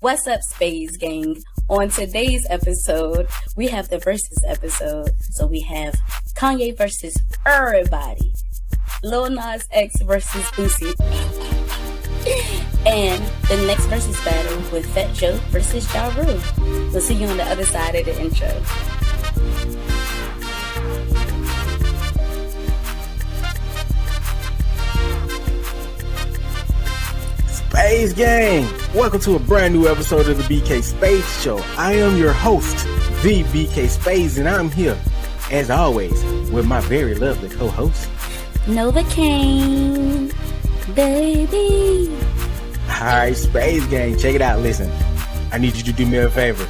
What's up, Space Gang? On today's episode, we have the versus episode. So we have Kanye versus everybody, Lil Nas X versus Boosie, and the next versus battle with Fat Joe versus Ja Rule. We'll see you on the other side of the intro. Space Gang! Welcome to a brand new episode of the BK Space Show. I am your host, the BK Space, and I'm here, as always, with my very lovely co-host, Novacaine, baby. Alright, Space Gang, check it out. Listen, I need you to do me a favor.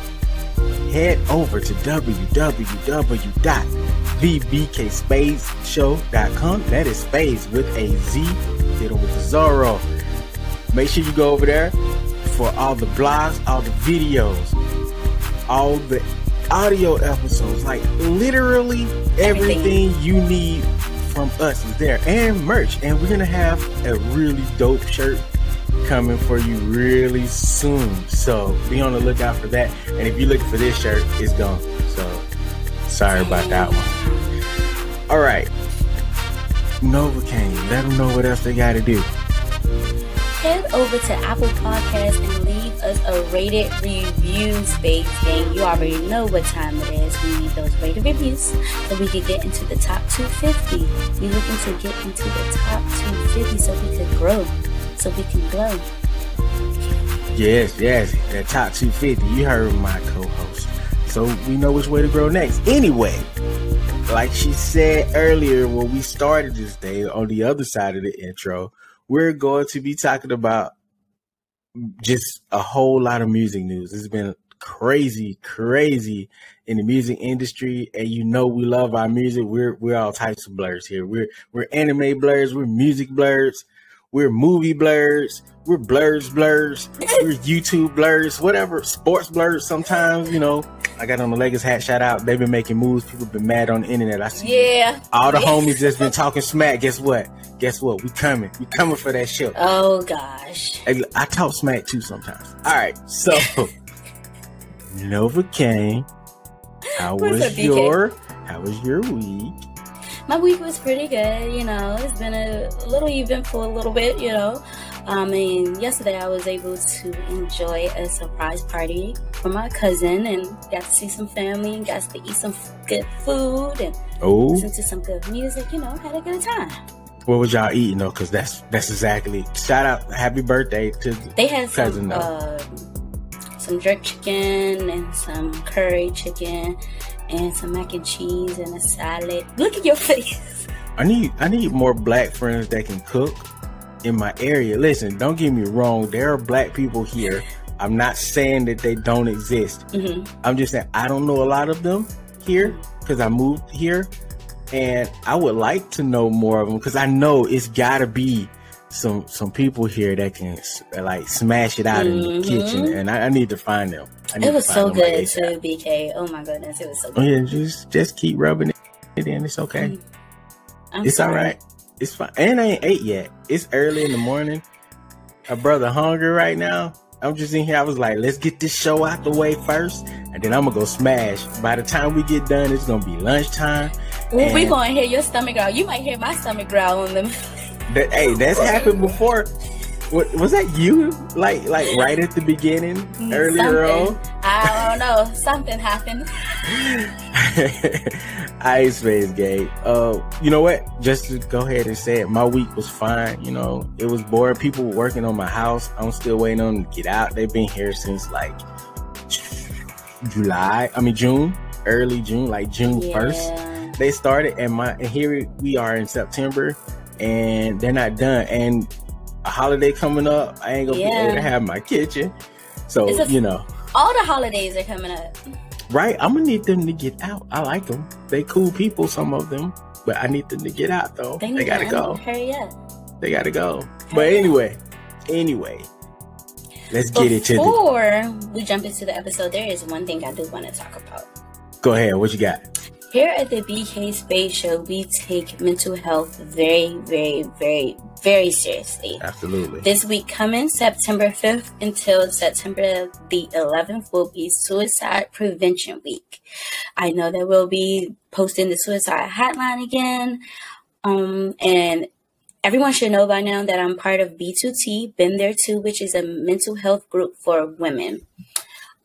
Head over to www.thebkspaceshow.com. That is space with a Z, hit with the Zorro. Make sure you go over there for all the blogs, all the videos, all the audio episodes. Like literally everything, Everything. you need from us is there, and merch. And we're gonna have a really dope shirt coming for you really soon. So be on the lookout for that. And if you're looking for this shirt, it's gone. So sorry about that one. All right. Novacaine, let them know what else they got to do. Head over to Apple Podcasts and leave us a rated review, Space Gang. You already know what time it is. We need those rated reviews so we can get into the top 250. We're looking to get into the top 250 so we can grow, so we can grow. Yes, yes, that top 250. You heard my co-host. So we know which way to grow next. Anyway, like she said earlier when we started this day on the other side of the intro, we're going to be talking about just a whole lot of music news. It's been crazy, crazy in the music industry, and you know we love our music. We're we're all types of blurs here. We're we're anime blurs, we're music blurs, we're movie blurs, we're blurs blurs, we're YouTube blurs, whatever, sports blurs. Sometimes you know. I got on the Lakers hat. Shout out! They've been making moves. People been mad on the internet. I see Yeah. all the homies that's been talking smack. Guess what? Guess what? We coming. We coming for that shit. Oh gosh. Hey, I talk smack too sometimes. All right, so Novacaine, how What's was up, your how was your week? My week was pretty good, you know. It's been a little eventful a little bit, you know. Um, and yesterday I was able to enjoy a surprise party for my cousin and got to see some family and got to eat some good food and Oh, listen to some good music, you know, had a good time. what was y'all eating though? Because that's that's exactly. Shout out, happy birthday to They had Cousin, some uh, some jerk chicken and some curry chicken and some mac and cheese and a salad. Look at your face. I need I need more black friends that can cook in my area. Listen, don't get me wrong. There are black people here. I'm not saying that they don't exist. hmm I'm just saying I don't know a lot of them here because I moved here, and I would like to know more of them because I know it's got to be some some people here that can like smash it out in Mhm. the kitchen, and I, I need to find them. It was so good too, BK. Oh my goodness, it was so Oh good. yeah, just just keep rubbing it in. It's okay. I'm It's all sorry. right. It's fine. And I ain't ate yet. It's early in the morning. My brother hungry right now. I'm just in here. I was like, let's get this show out the way first, and then I'm gonna go smash. By the time we get done, it's gonna be lunchtime. Well, we gonna hear your stomach growl. You might hear my stomach growl on them. That, hey, that's happened before. What was that? You like like right at the beginning, earlier Something. on. I don't know. Something happened. Ice Face Gate. Uh, you know what? Just to go ahead and say it, my week was fine. You know, it was boring. People were working on my house. I'm still waiting on them to get out. They've been here since like July. I mean June, early June, like June first. Yeah. They started, and my and here we are in September, and they're not done. And a holiday coming up, I ain't gonna be able to have my kitchen. So a- you know. All the holidays are coming up. Right, I'm gonna need them to get out. I like them. They cool people, some of them, but I need them to get out though. They, need gotta go. Hurry up. They gotta go. But anyway, anyway, let's get it to the. Before we jump into the episode, there is one thing I do want to talk about. Go ahead. What you got? Here at the BK Space Show, we take mental health very, very, very very seriously. Absolutely. This week coming September 5th until September the 11th will be Suicide Prevention Week. I know that we'll be posting the suicide hotline again. Um, and everyone should know by now that I'm part of B2T, Been There Too, which is a mental health group for women.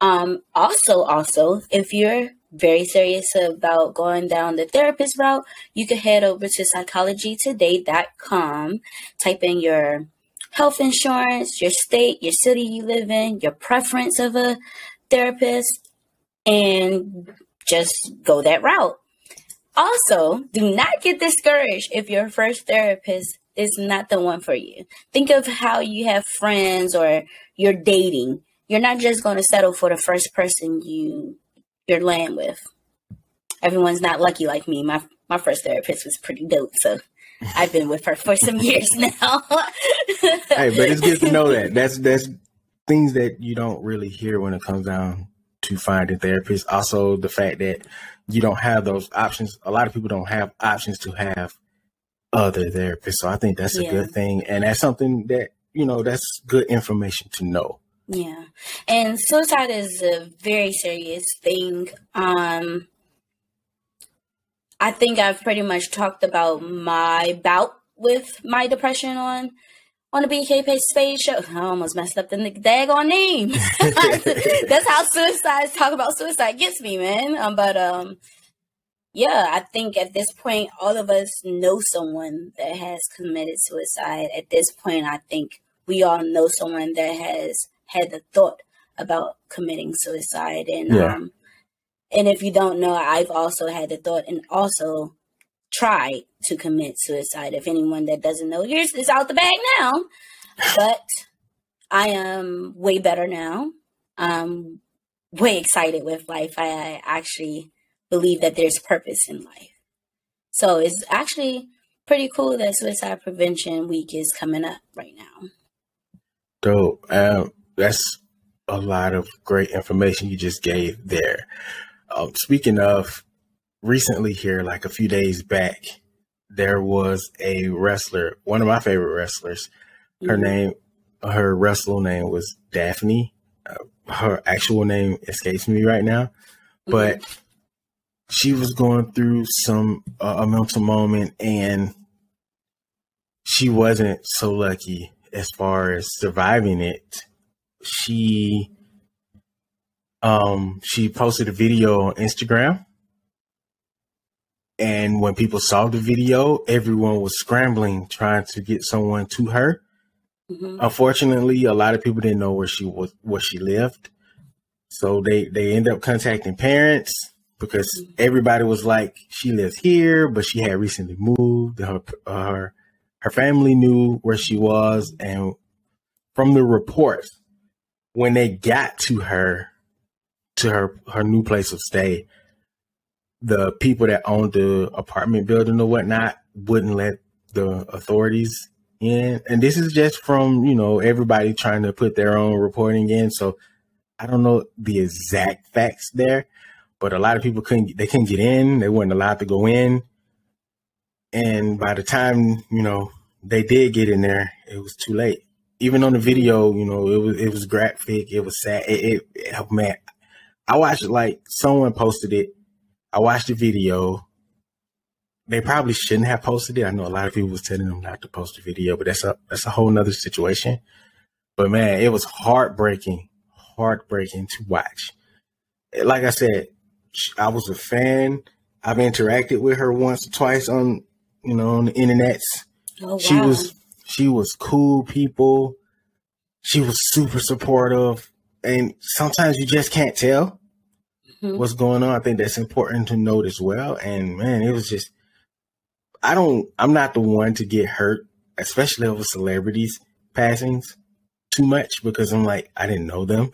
Um, also, also, if you're very serious about going down the therapist route, you can head over to psychologytoday.com, type in your health insurance, your state, your city you live in, your preference of a therapist, and just go that route. Also, do not get discouraged if your first therapist is not the one for you. Think of how you have friends or you're dating. You're not just going to settle for the first person you you're laying with. Everyone's not lucky like me. My my first therapist was pretty dope, so I've been with her for some years now. hey, but it's good to know that. That's that's things that you don't really hear when it comes down to finding therapists. Also, the fact that you don't have those options. A lot of people don't have options to have other therapists. So I think that's a yeah. good thing, and that's something that you know that's good information to know. Yeah. And suicide is a very serious thing. Um I think I've pretty much talked about my bout with my depression on on the BK Page Spade show. I almost messed up the daggone name. That's how suicide talk about suicide gets me, man. Um, but um yeah, I think at this point all of us know someone that has committed suicide. At this point I think we all know someone that has had the thought about committing suicide. And yeah. um and if you don't know i've also had the thought and also tried to commit suicide. If anyone that doesn't know here's is out the bag now. But i am way better now. I'm way excited with life. I actually believe that there's purpose in life. So it's actually pretty cool that suicide prevention week is coming up right now. Dope. Um that's a lot of great information you just gave there. Um, speaking of recently here, like a few days back, there was a wrestler, one of my favorite wrestlers. Her mm-hmm. name, her wrestler name was Daffney. Uh, her actual name escapes me right now, mm-hmm. but she was going through some uh, a mental moment and she wasn't so lucky as far as surviving it she um she posted a video on Instagram. And when people saw the video everyone was scrambling trying to get someone to her. Mm-hmm. unfortunately a lot of people didn't know where she was where she lived. So they they end up contacting parents because mm-hmm. everybody was like she lives here but she had recently moved. Her her her family knew where she was. And from the reports when they got to her to her her new place of stay, the people that owned the apartment building or whatnot wouldn't let the authorities in. And this is just from, you know, everybody trying to put their own reporting in. So I don't know the exact facts there, but a lot of people couldn't they couldn't get in. They weren't allowed to go in. And by the time, you know, they did get in there, it was too late even on the video, you know, it was it was graphic, it was sad. It, it oh, man, I watched it like someone posted it. I watched the video. They probably shouldn't have posted it. I know a lot of people was telling them not to post the video, but that's a that's a whole nother situation. But man, it was heartbreaking, heartbreaking to watch. Eh, like I said, I was a fan. I've interacted with her once or twice on, you know, on the internet. Oh, wow. She was she was cool people. She was super supportive. And sometimes you just can't tell mm-hmm. what's going on. I think that's important to note as well. And man, it was just, I don't, I'm not the one to get hurt, especially over celebrities passings too much because I'm like, I didn't know them.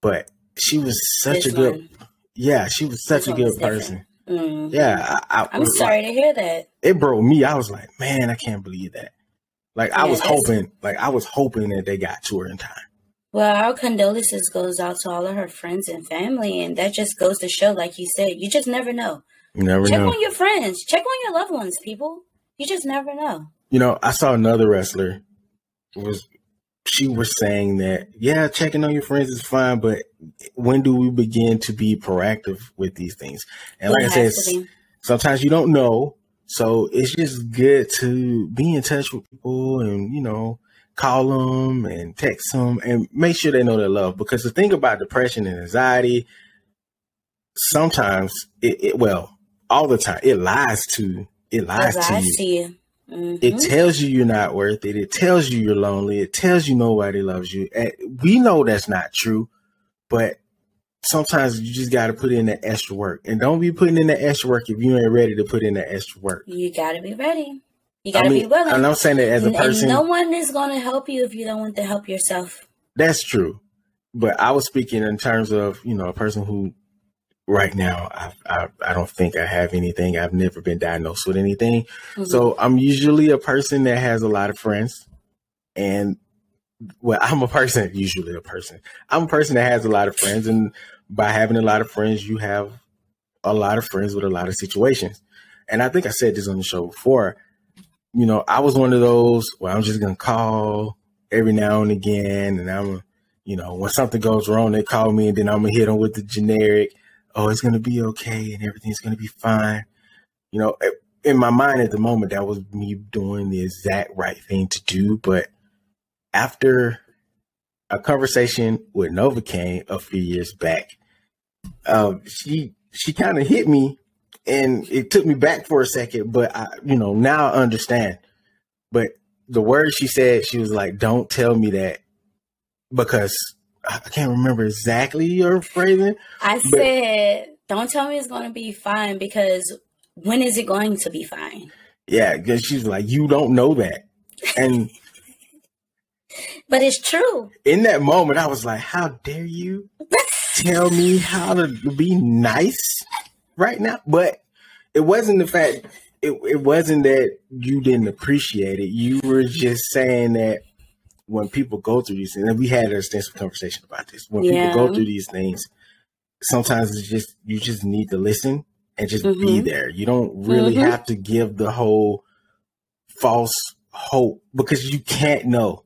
But she was such this a good, one. yeah, she was such this a good person. Mm-hmm. Yeah, I, am sorry like, to hear that. It broke me. I was like, man, I can't believe that. Like I was hoping, like I was hoping that they got to her in time. Well, our condolences goes out to all of her friends and family, and that just goes to show, like you said, you just never know. You never check know. on your friends, check on your loved ones, people. You just never know. you know, I saw another wrestler was she was saying that yeah, checking on your friends is fine, but when do we begin to be proactive with these things? And like I said, sometimes you don't know, so it's just good to be in touch with people and you know call them and text them and make sure they know their love. Because the thing about depression and anxiety, sometimes it, it well, all the time, it lies to it lies, it lies to you. To you. Mm-hmm. It tells you you're not worth it. It tells you you're lonely. It tells you nobody loves you. And we know that's not true, but sometimes you just got to put in the extra work. And don't be putting in the extra work if you ain't ready to put in the extra work. You got to be ready. You got to I mean, be willing. And I'm saying that as a person. no one is going to help you if you don't want to help yourself. That's true. But I was speaking in terms of, you know, a person who right now I, I, I don't think I have anything. I've never been diagnosed with anything. Mm-hmm. So I'm usually a person that has a lot of friends. And well, I'm a person, usually a person. I'm a person that has a lot of friends. And by having a lot of friends, you have a lot of friends with a lot of situations. And I think I said this on the show before. You know, I was one of those where I'm just gonna call every now and again, and I'm, you know, when something goes wrong, they call me, and then I'm gonna hit them with the generic oh, it's to be okay and everything's to be fine. You know, eh, in my mind at the moment, that was me doing the exact right thing to do. But after a conversation with Novacaine a few years back, um, she she kind of hit me, and it took me back for a second. But I, you know, now I understand. But the words she said, she was like, "Don't tell me that," because I can't remember exactly your phrasing. I said, "Don't tell me it's going to be fine because when is it going to be fine?" Yeah, because she's like, "You don't know that," and but it's true. In that moment, I was like, "How dare you tell me how to be nice right now?" But it wasn't the fact. It, it wasn't that you didn't appreciate it. You were just saying that when people go through these things, and we had an extensive conversation about this. When yeah. people go through these things, sometimes it's just you just need to listen and just mm-hmm. be there. You don't really mm-hmm. have to give the whole false hope because you can't know.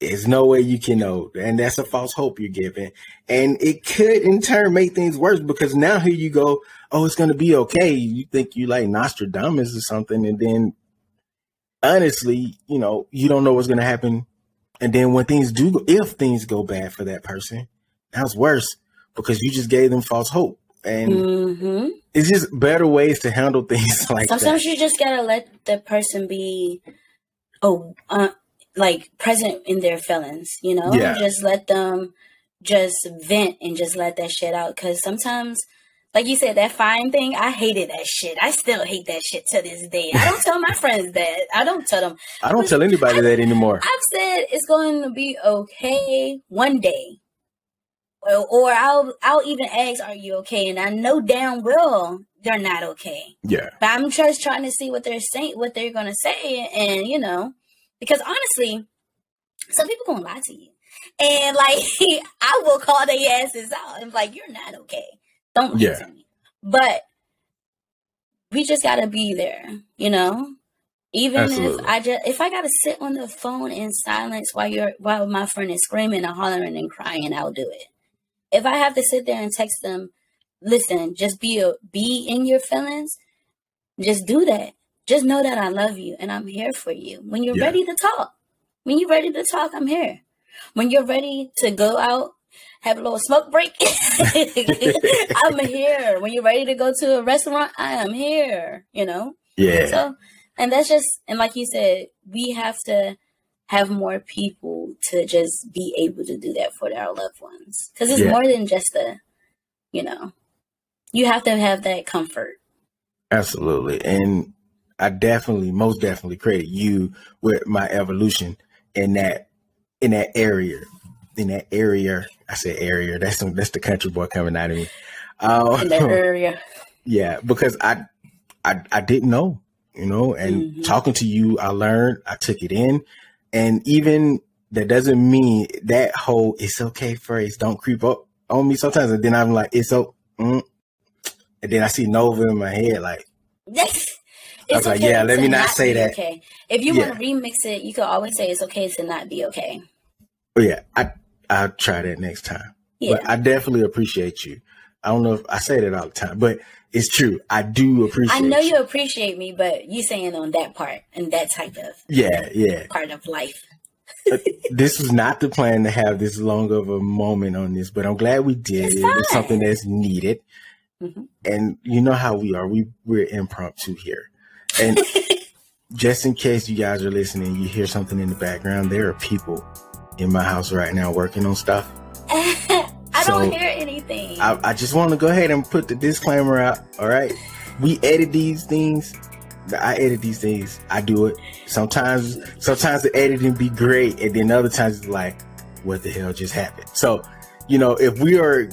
There's no way you can know. And that's a false hope you're giving. And it could in turn make things worse because now here you go, oh, it's going to be okay. You think you like Nostradamus or something. And then honestly, you know, you don't know what's going to happen and then when things do, if things go bad for that person, that's worse because you just gave them false hope. And mm-hmm. it's just better ways to handle things like Sometimes that. you just gotta let the person be, oh, uh, like present in their feelings, you know? Yeah. Just let them just vent and just let that shit out. Cause sometimes like you said, that fine thing, I hated that shit. I still hate that shit to this day. I don't tell my friends that. I don't tell them. I don't tell anybody I, that anymore. I've said it's going to be okay one day. Or, or I'll I'll even ask, "Are you okay?" And I know damn well they're not okay. Yeah. But I'm just trying to see what they're saying, what they're gonna say, and you know, because honestly, some people gonna lie to you, and like I will call their asses out and like, "You're not okay." Don't yeah. me. But we just gotta be there, you know. Even Absolutely. if I just if I gotta sit on the phone in silence while you're while my friend is screaming and hollering and crying, I'll do it. If I have to sit there and text them, listen, just be a, be in your feelings, just do that. Just know that I love you and I'm here for you. When you're yeah. ready to talk, when you're ready to talk, I'm here. When you're ready to go out have a little smoke break. I'm here. When you're ready to go to a restaurant, I am here, you know? Yeah. So, and that's just, and like you said, we have to have more people to just be able to do that for our loved ones. Cause it's yeah. more than just a, you know, you have to have that comfort. Absolutely. And I definitely, most definitely credit you with my evolution in that, in that area, in that area I said area. That's some, that's the country boy coming out of me. Uh, In that area. Yeah, because I, I I didn't know, you know, and mm-hmm. talking to you, I learned. I took it in, and even that doesn't mean that whole "it's okay" phrase don't creep up on me sometimes. And then I'm like, "It's so," mm. and then I see Nova in my head, like. I was like, yeah, let me not, not say that. Okay, if you Yeah. want to remix it, you could always say it's okay to not be okay. But yeah, I I'll try that next time. Yeah, But I definitely appreciate you. I don't know if I say that all the time, but it's true. I do appreciate. I know you appreciate me, but you saying on that part and that type of Yeah, yeah. part of life. this was not the plan to have this long of a moment on this, but I'm glad we did. It's It was something that's needed. Mhm. And you know how we are. We we're impromptu here. And just in case you guys are listening, you hear something in the background, there are people in my house right now working on stuff. I So, don't hear anything. I, I just want to go ahead and put the disclaimer out. All right. We edit these things. I edit these things. I do it. Sometimes, sometimes the editing be great, and then other times it's like, what the hell just happened? So, you know, if we are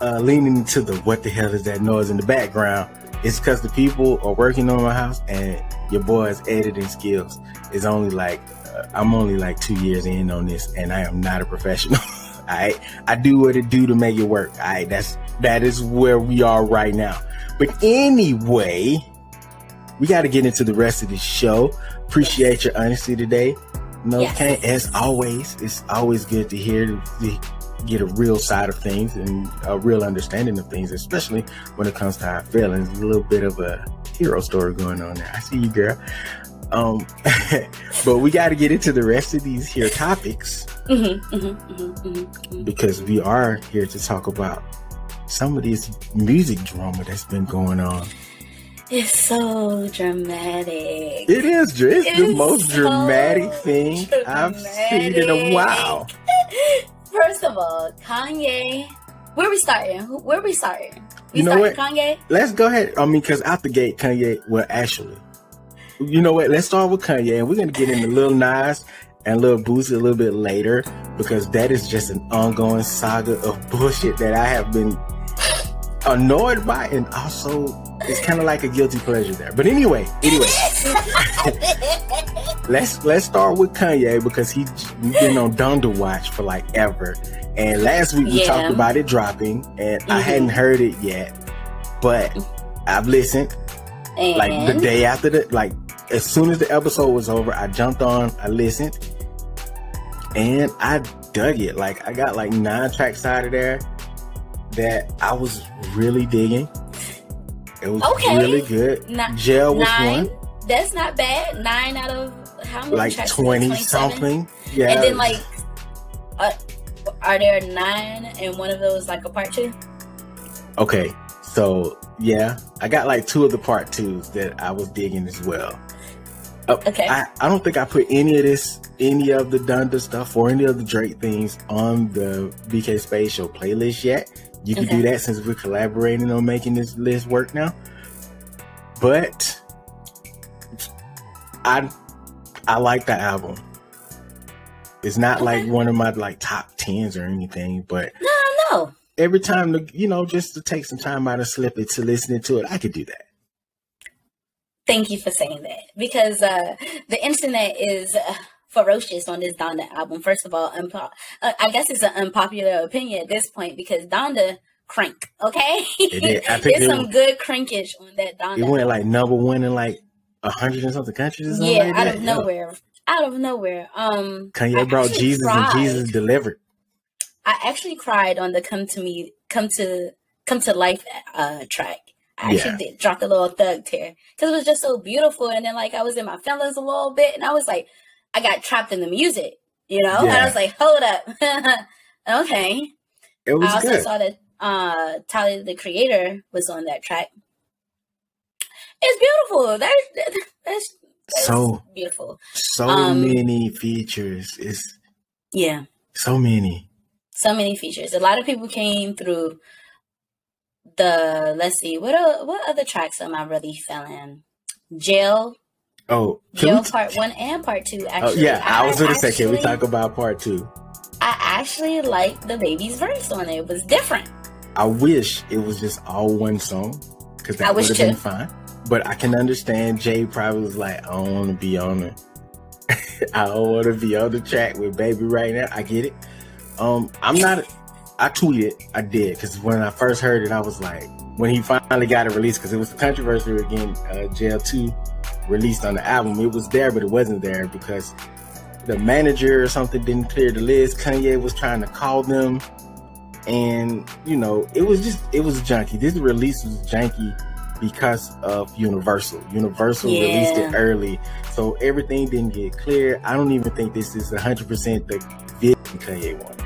uh, leaning into the what the hell is that noise in the background, it's because the people are working on my house, and your boy's editing skills is only like uh, I'm only like two years in on this, and I am not a professional. All right, I do what it do to make it work. All right, that's that is where we are right now. But anyway, we got to get into the rest of the show. Appreciate your honesty today. No, Yes. okay, as always, it's always good to hear to get a real side of things and a real understanding of things, especially when it comes to our feelings. A little bit of a hero story going on there. I see you, girl. Um, but we got to get into the rest of these here topics Mhm, mhm, mhm, mhm, mhm. because we are here to talk about some of this music drama that's been going on. It's so dramatic. It is, Dre. It's the most so dramatic thing I've seen in a while. First of all, Kanye. Where we starting? Where we starting? We You know starting Kanye? Let's go ahead. I mean, because out the gate, Kanye, well, actually, you know what? Let's start with Kanye, and we're going to get into Lil Nas and Lil Boosie a little bit later because that is just an ongoing saga of bullshit that I have been annoyed by, and also it's kind of like a guilty pleasure there. But anyway, anyway, let's let's start with Kanye because he's been on Donda Watch for like ever. And last week we Yeah. talked about it dropping, and I Mhm. hadn't heard it yet, but I've listened and like the day after the like as soon as the episode was over, I jumped on, I listened, and I dug it. Like I got like nine tracks out of there that I was really digging. It was Okay. really good. Ni- Jail was nine. one, That's not bad. Nine out of how many? like twenty something. Yeah, And then like, uh, are there nine and one of those like a part two? Okay, so yeah, I got like two of the part twos that I was digging as well. Uh, Okay. I, I don't think I put any of this, any of the Donda stuff or any of the Drake things on the BK Space Show playlist yet. You can Okay. do that since we're collaborating on making this list work now. But I I like the album. It's not Okay. like one of my like top tens or anything, but No, no. every time to you know just to take some time out of slip it to listening to it i could do that Thank you for saying that because uh, the internet is uh, ferocious on this Donda album. First of all, unpo- uh, I guess it's an unpopular opinion at this point because Donda crank. Okay, It did. I think there's some was- good crankage on that Donda. it went like number one in like a hundred and something countries or something yeah, like out that. of Yeah. nowhere, out of nowhere. Um, kanye I brought jesus cried. and jesus delivered I actually cried on the "Come to Me, Come to Come to Life" uh, track. I actually did dropped a little thug tear because it was just so beautiful, and then like I was in my feelings a little bit, and I was like, I got trapped in the music, you know. And I was like, hold up, okay. it was I also good saw that uh, Tyler the Creator was on that track. It's beautiful. That's that's, that's So- beautiful. so um, many features it's Yeah. so many so many features. A lot of people came through the let's see, what o- what other tracks am I really feeling? Jail, oh can Jail we t- Part One and Part Two. Actually, oh Actually, yeah i was gonna say can we talk about part two I actually liked DaBaby's verse on it. It was different. i wish it was just all one song because that would have been fine but i can understand jay probably was like i don't want to be on the I don't want to be on the track with baby right now. I get it. Um, I'm not. I tweeted. I did because when I first heard it, I was like, when he finally got it released, because it was a controversy again. Uh, Jail Two released on the album. It was there, but it wasn't there because the manager or something didn't clear the list. Kanye was trying to call them, and you know, it was just it was junky. This release was janky because of Universal. Universal yeah. released it early, so everything didn't get clear. I don't even think this is 100% the vision Kanye wanted.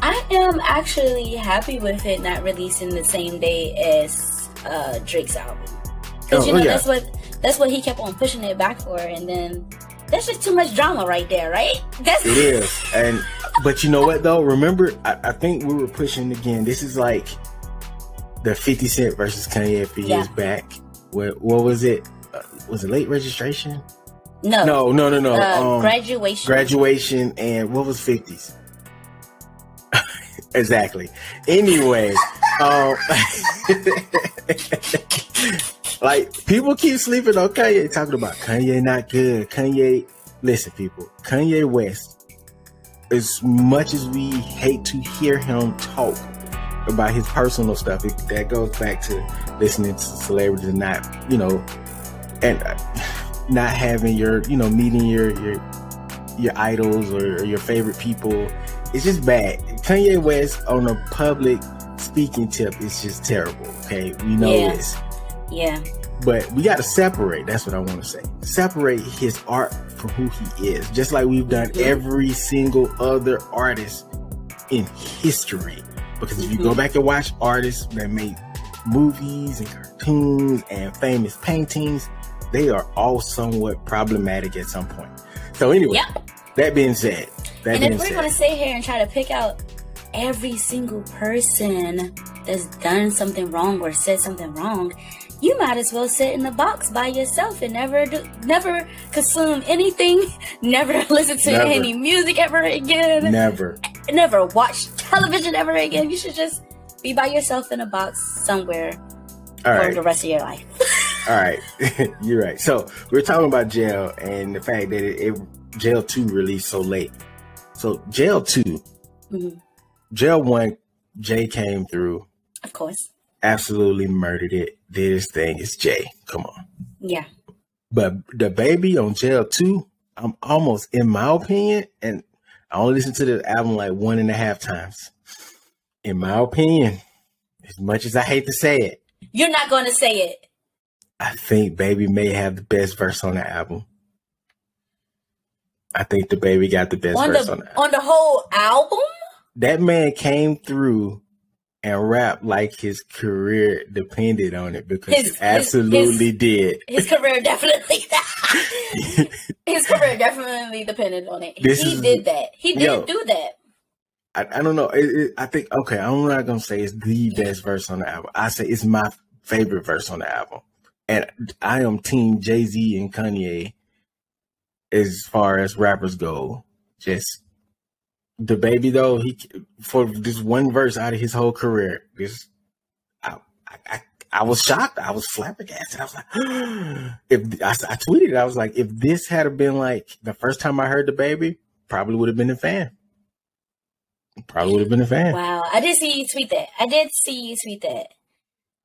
I am actually happy with it not releasing the same day as uh, Drake's album. Because oh, you know oh, yeah. that's what that's what he kept on pushing it back for, and then that's just too much drama right there, right? That's it is, and but you know what though? Remember, I, I think we were pushing again. This is like the Fifty Cent versus Kanye a few yeah. years back. What what was it? Uh, was it late registration? No, no, no, no, no. Uh, um, graduation, graduation, and what was fifties? exactly. Anyway, um, like people keep sleeping on Kanye, talking about Kanye not good. Kanye, listen, people, Kanye West. As much as we hate to hear him talk about his personal stuff, it, that goes back to listening to celebrities and not, you know, and uh, not having your, you know, meeting your your your idols or, or your favorite people. It's just bad. Kanye West on a public speaking tip is just terrible. Okay, we know yeah. this. Yeah. But we got to separate. That's what I want to say. Separate his art from who he is, just like we've done mm-hmm. every single other artist in history. Because if you mm-hmm. go back and watch artists that made movies and cartoons and famous paintings, they are all somewhat problematic at some point. So anyway, yep. that being said, that and if we're said, gonna sit here and try to pick out every single person that's done something wrong or said something wrong, you might as well sit in the box by yourself and never do, never consume anything, never listen to never. any music ever again. Never. Never watch television ever again. You should just be by yourself in a box somewhere All for right. the rest of your life. All right, you're right. So we're talking about jail and the fact that it, it jail two released so late. So jail 2 mm-hmm. jail one, Jay came through. Of course absolutely murdered it. This thing. is Jay. Come on. Yeah. But DaBaby on Jail 2, I'm almost, in my opinion, and I only listened to the album like one and a half times. In my opinion, as much as I hate to say it, you're not going to say it. I think Baby may have the best verse on the album. I think DaBaby got the best on verse the, on the album. On the whole album? That man came through and rap like his career depended on it because his, it absolutely his, did. His career definitely his career definitely depended on it. This he is, did that. He did yo, do that. I, I don't know. It, it, I think okay. I'm not gonna say it's the best verse on the album. I say it's my favorite verse on the album, and I am Team Jay Z and Kanye as far as rappers go. Just DaBaby though he for this one verse out of his whole career this I, I, I was shocked. I was flabbergasted. I was like if I, I tweeted I was like if this had been like the first time I heard DaBaby probably would have been a fan. Probably would have been a fan. Wow. I did see you tweet that. I did see you tweet that.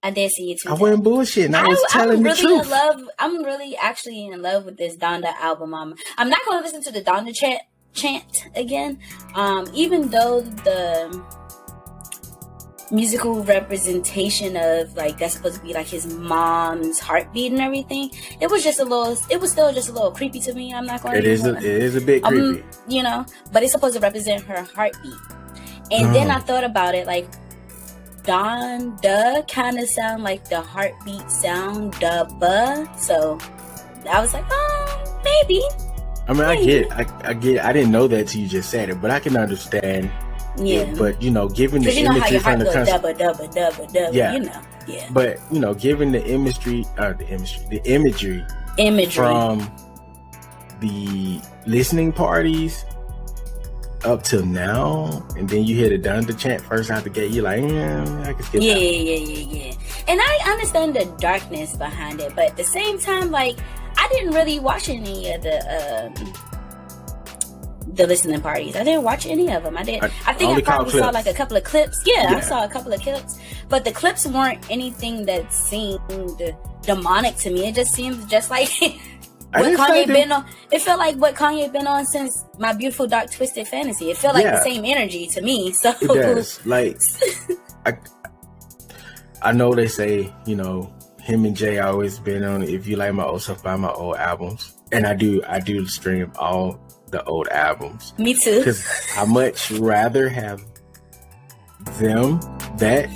I did see you tweet I wasn't bullshitting. I was telling I'm the truth in love I'm really actually in love with this Donda album I'm, I'm not going to listen to the Donda chat chant again. Um, even though the musical representation of like that's supposed to be like his mom's heartbeat and everything, it was just a little. It was still just a little creepy to me. I'm not going. It is. A, it is a bit um, creepy. Um, you know, but it's supposed to represent her heartbeat. And then mm. I thought about it like Don Duh kind of sound like the heartbeat sound duh buh. So I was like, oh, maybe. I mean, I get, I, I get, I didn't know that till you just said it, but I can understand. Yeah. It, but you know, given the you know imagery from the country, dubba, dubba, dubba, dubba, yeah, you know, yeah. But you know, given the imagery, uh, the imagery, the imagery, imagery from the listening parties up till now, and then you hear the Donda chant first out the gate, you're like, yeah, I can skip yeah, yeah, yeah, yeah. And I understand the darkness behind it, but at the same time, like I didn't really watch any of the um, the listening parties. I didn't watch any of them. I did. I, I think I probably saw like a couple of clips. Yeah, yeah, I saw a couple of clips, but the clips weren't anything that seemed demonic to me. It just seems just like what Kanye been on. It felt like what Kanye been on since my beautiful dark twisted fantasy. It felt like Yeah. the same energy to me. So It does. Like, I, I know they say, you know, him and Jay always been on. If you like my old stuff, buy my old albums, and I do. I do stream all the old albums me too. because I much rather have them that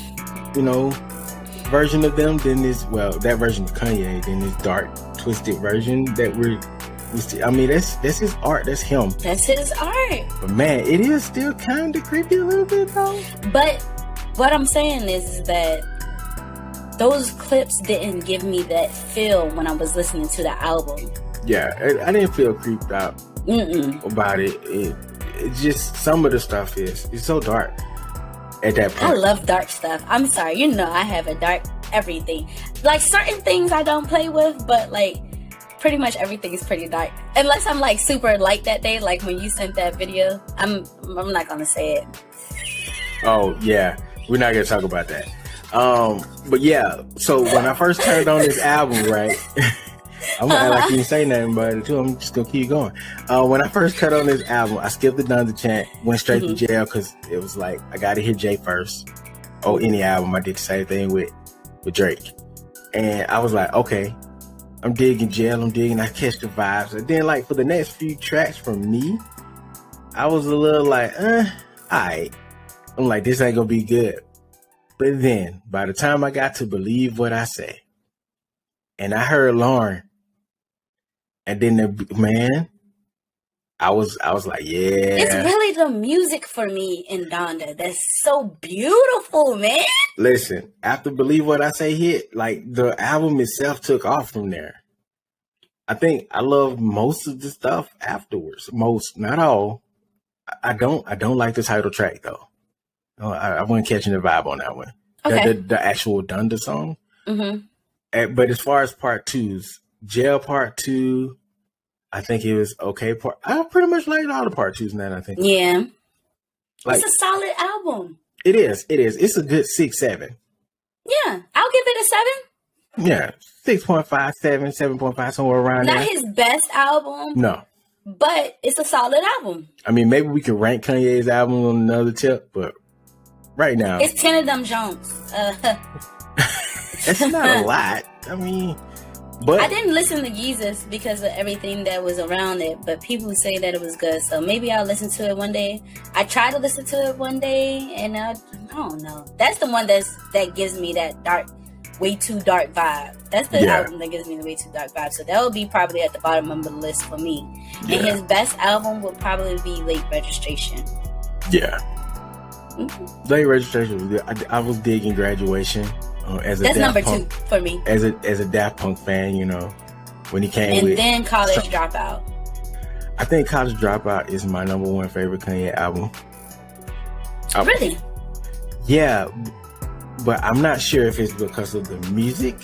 you know version of them than this. Well, that version of Kanye than this dark, twisted version that we're. we I mean, that's that's his art. That's him. That's his art. But man, it is still kind of creepy a little bit though. But what I'm saying is, is that those clips didn't give me that feel when I was listening to the album. Yeah, I, I didn't feel creeped out Mm-mm. about it. It, it just some of the stuff is it's so dark at that point. I love dark stuff. I'm sorry, you know I have a dark everything. Like certain things I don't play with, but like pretty much everything is pretty dark. Unless I'm like super light that day, like when you sent that video. I'm I'm not gonna say it. oh yeah, we're not gonna talk about that. Um, but yeah, so when I first turned on this album, right? I'm gonna act like you didn't say nothing about it too. I'm just gonna keep going. Uh, when I first cut on this album, I skipped the Donda chant, went straight to jail because it was like I gotta hear Jay first. Oh, any album, I did the same thing with with Drake, and I was like, okay, I'm digging jail, I'm digging, I catch the vibes, and then like for the next few tracks from me, I was a little like, uh, alright. I'm like, this ain't gonna be good. But then, by the time I got to believe what I say, and I heard Lauryn, and then the man, I was, I was like, yeah. It's really the music for me in Donda that's so beautiful, man. Listen, after believe what I say hit, like the album itself took off from there. I think I love most of the stuff afterwards. Most, not all. I- I don't, I don't like the title track though. Oh, I, I wasn't catching the vibe on that one. The- Okay. The, the, actual Donda song. hmm Eh, but as far as part twos, jail part two, I think it was okay. Part I pretty much liked all the part twos now. I think Yeah. like it's a solid album. it is, it is. It's a good six, seven. Yeah. I'll give it a seven. Yeah, six point five, seven, seven point five, somewhere around Not there. his best album, No, but it's a solid album. I mean maybe we can rank Kanye's album on another tip, but right now It's ten of them Jones. Uh, that's not a lot. I mean, but I didn't listen to Jesus because of everything that was around it, but people say that it was good, so maybe I'll listen to it one day. I tried to listen to it one day, and I, I don't know. That's the one that's that gives me that dark, way too dark vibe. That's the Yeah. album that gives me the way too dark vibe. So that would be probably at the bottom of the list for me. And his best album would probably be Late Registration. yeah. Late registration. I, I was digging graduation uh, as a That's Daft number Punk, two for me. as a as a Daft Punk fan. You know, when he came And with then College some- Dropout. I think College Dropout is my number one favorite Kanye album. I- Really? Yeah, but I'm not sure if it's because of the music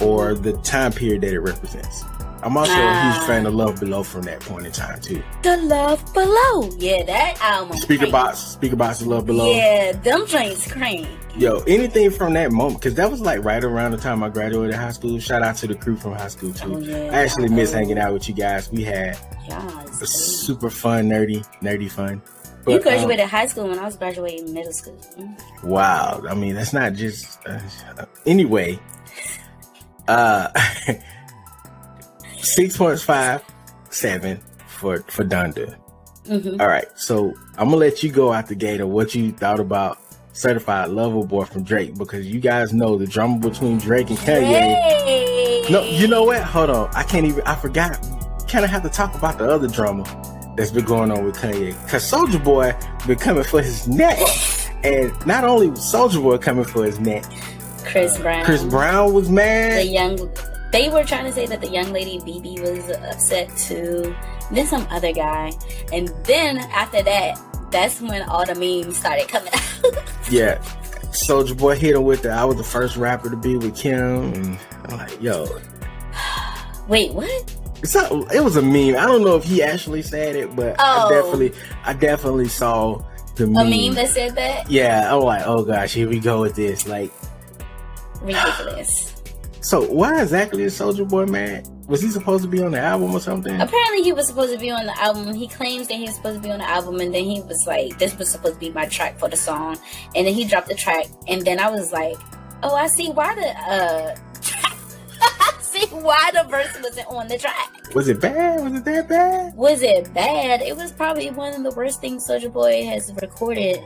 or the time period that it represents. I'm also a Ah. huge fan of Love Below from that point in time too. The Love Below. Yeah, that album. Speaker crank. box, Speakerboxxx of Love Below. Yeah, them joints crank. Yo, anything from that moment, because that was like right around the time I graduated high school. Shout out to the crew from high school too. Oh, yeah. I actually miss hanging out with you guys. We had Yes. a super fun, nerdy, nerdy fun. you But, um, graduated high school when I was graduating middle school. Mm. Wow. I mean, that's not just. Uh, anyway, uh, six point five seven for for Donda. Mhm. All right, so I'm gonna let you go out the gate of what you thought about Certified Lover Boy from Drake because you guys know the drama between Drake and Kanye. Hey. No, you know what? Hold on, I can't even. I forgot. Kind of have to talk about the other drama that's been going on with Kanye because Soulja Boy been coming for his neck, and not only was Soulja Boy coming for his neck, Chris Brown. Chris Brown was mad. The young. They were trying to say that the young lady BB was upset too. Then some other guy, and then after that, that's when all the memes started coming out. Yeah, Soulja Boy hit him with the "I was the first rapper to be with Kim," and I'm like, yo, Wait, what? Not, it was a meme. I don't know if he actually said it, but I Oh. definitely, I definitely saw the meme. A meme that said that? yeah, I'm like, oh gosh, here we go with this. Like, Ridiculous. So why exactly is Soulja Boy mad? Was he supposed to be on the album or something? Apparently, he was supposed to be on the album. He claims that he was supposed to be on the album, and then he was like, "This was supposed to be my track for the song," and then he dropped the track, and then I was like, "Oh, I see why the uh, I see why the verse wasn't on the track." Was it bad? Was it that bad? Was it bad? It was probably one of the worst things Soulja Boy has recorded.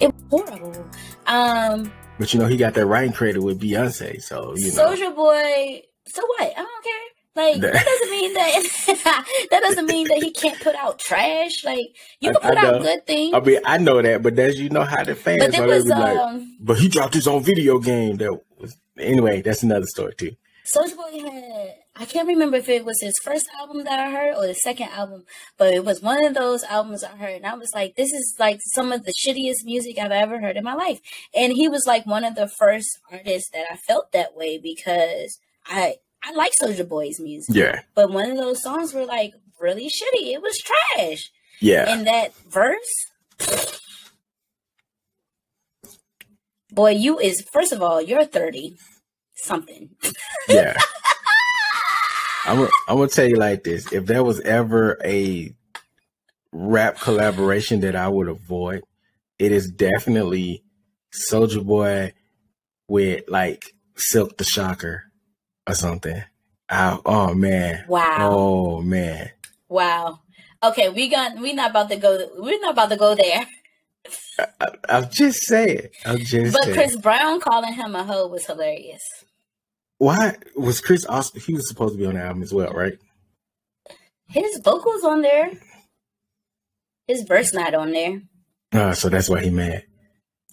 It was horrible. Um, but you know, he got that writing credit with Beyonce, so you know. Soulja Boy. So what? I don't care. Like that doesn't mean that that doesn't mean that he can't put out trash. Like you can put out good things. I mean, I know that, but as you know how the fans but are was, like, um, but he dropped his own video game that was anyway, that's another story too. Soulja Boy had I can't remember if it was his first album that I heard or the second album, but it was one of those albums I heard, and I was like, "This is like some of the shittiest music I've ever heard in my life." And he was like one of the first artists that I felt that way because I I like Soulja Boy's music, yeah, but one of those songs were like really shitty. It was trash, yeah. And that verse, boy, you is first of all, you're thirty something. Yeah. I'm gonna, I'm gonna tell you like this: if there was ever a rap collaboration that I would avoid, it is definitely Soulja Boy with like Silk the Shocker or something. Oh, oh man! Wow! Oh man! Wow! Okay, we got we not about to go. We're not about to go there. I, am just saying. I'm just. But saying. Chris Brown calling him a hoe was hilarious. Why was Chris also? He was supposed to be on the album as well, right? His vocals on there. His verse not on there. Uh, so that's why he mad.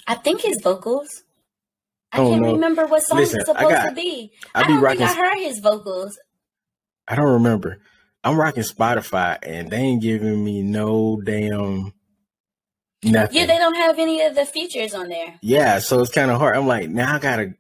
I think his vocals. I Oh, can't no. remember what song Listen, it's supposed got- to be. I I, don't rocking. think I heard his vocals. I don't remember. I'm rocking Spotify, and they ain't giving me no damn nothing. Yeah, they don't have any of the features on there. Yeah, so it's kind of hard. I'm like, now I gotta.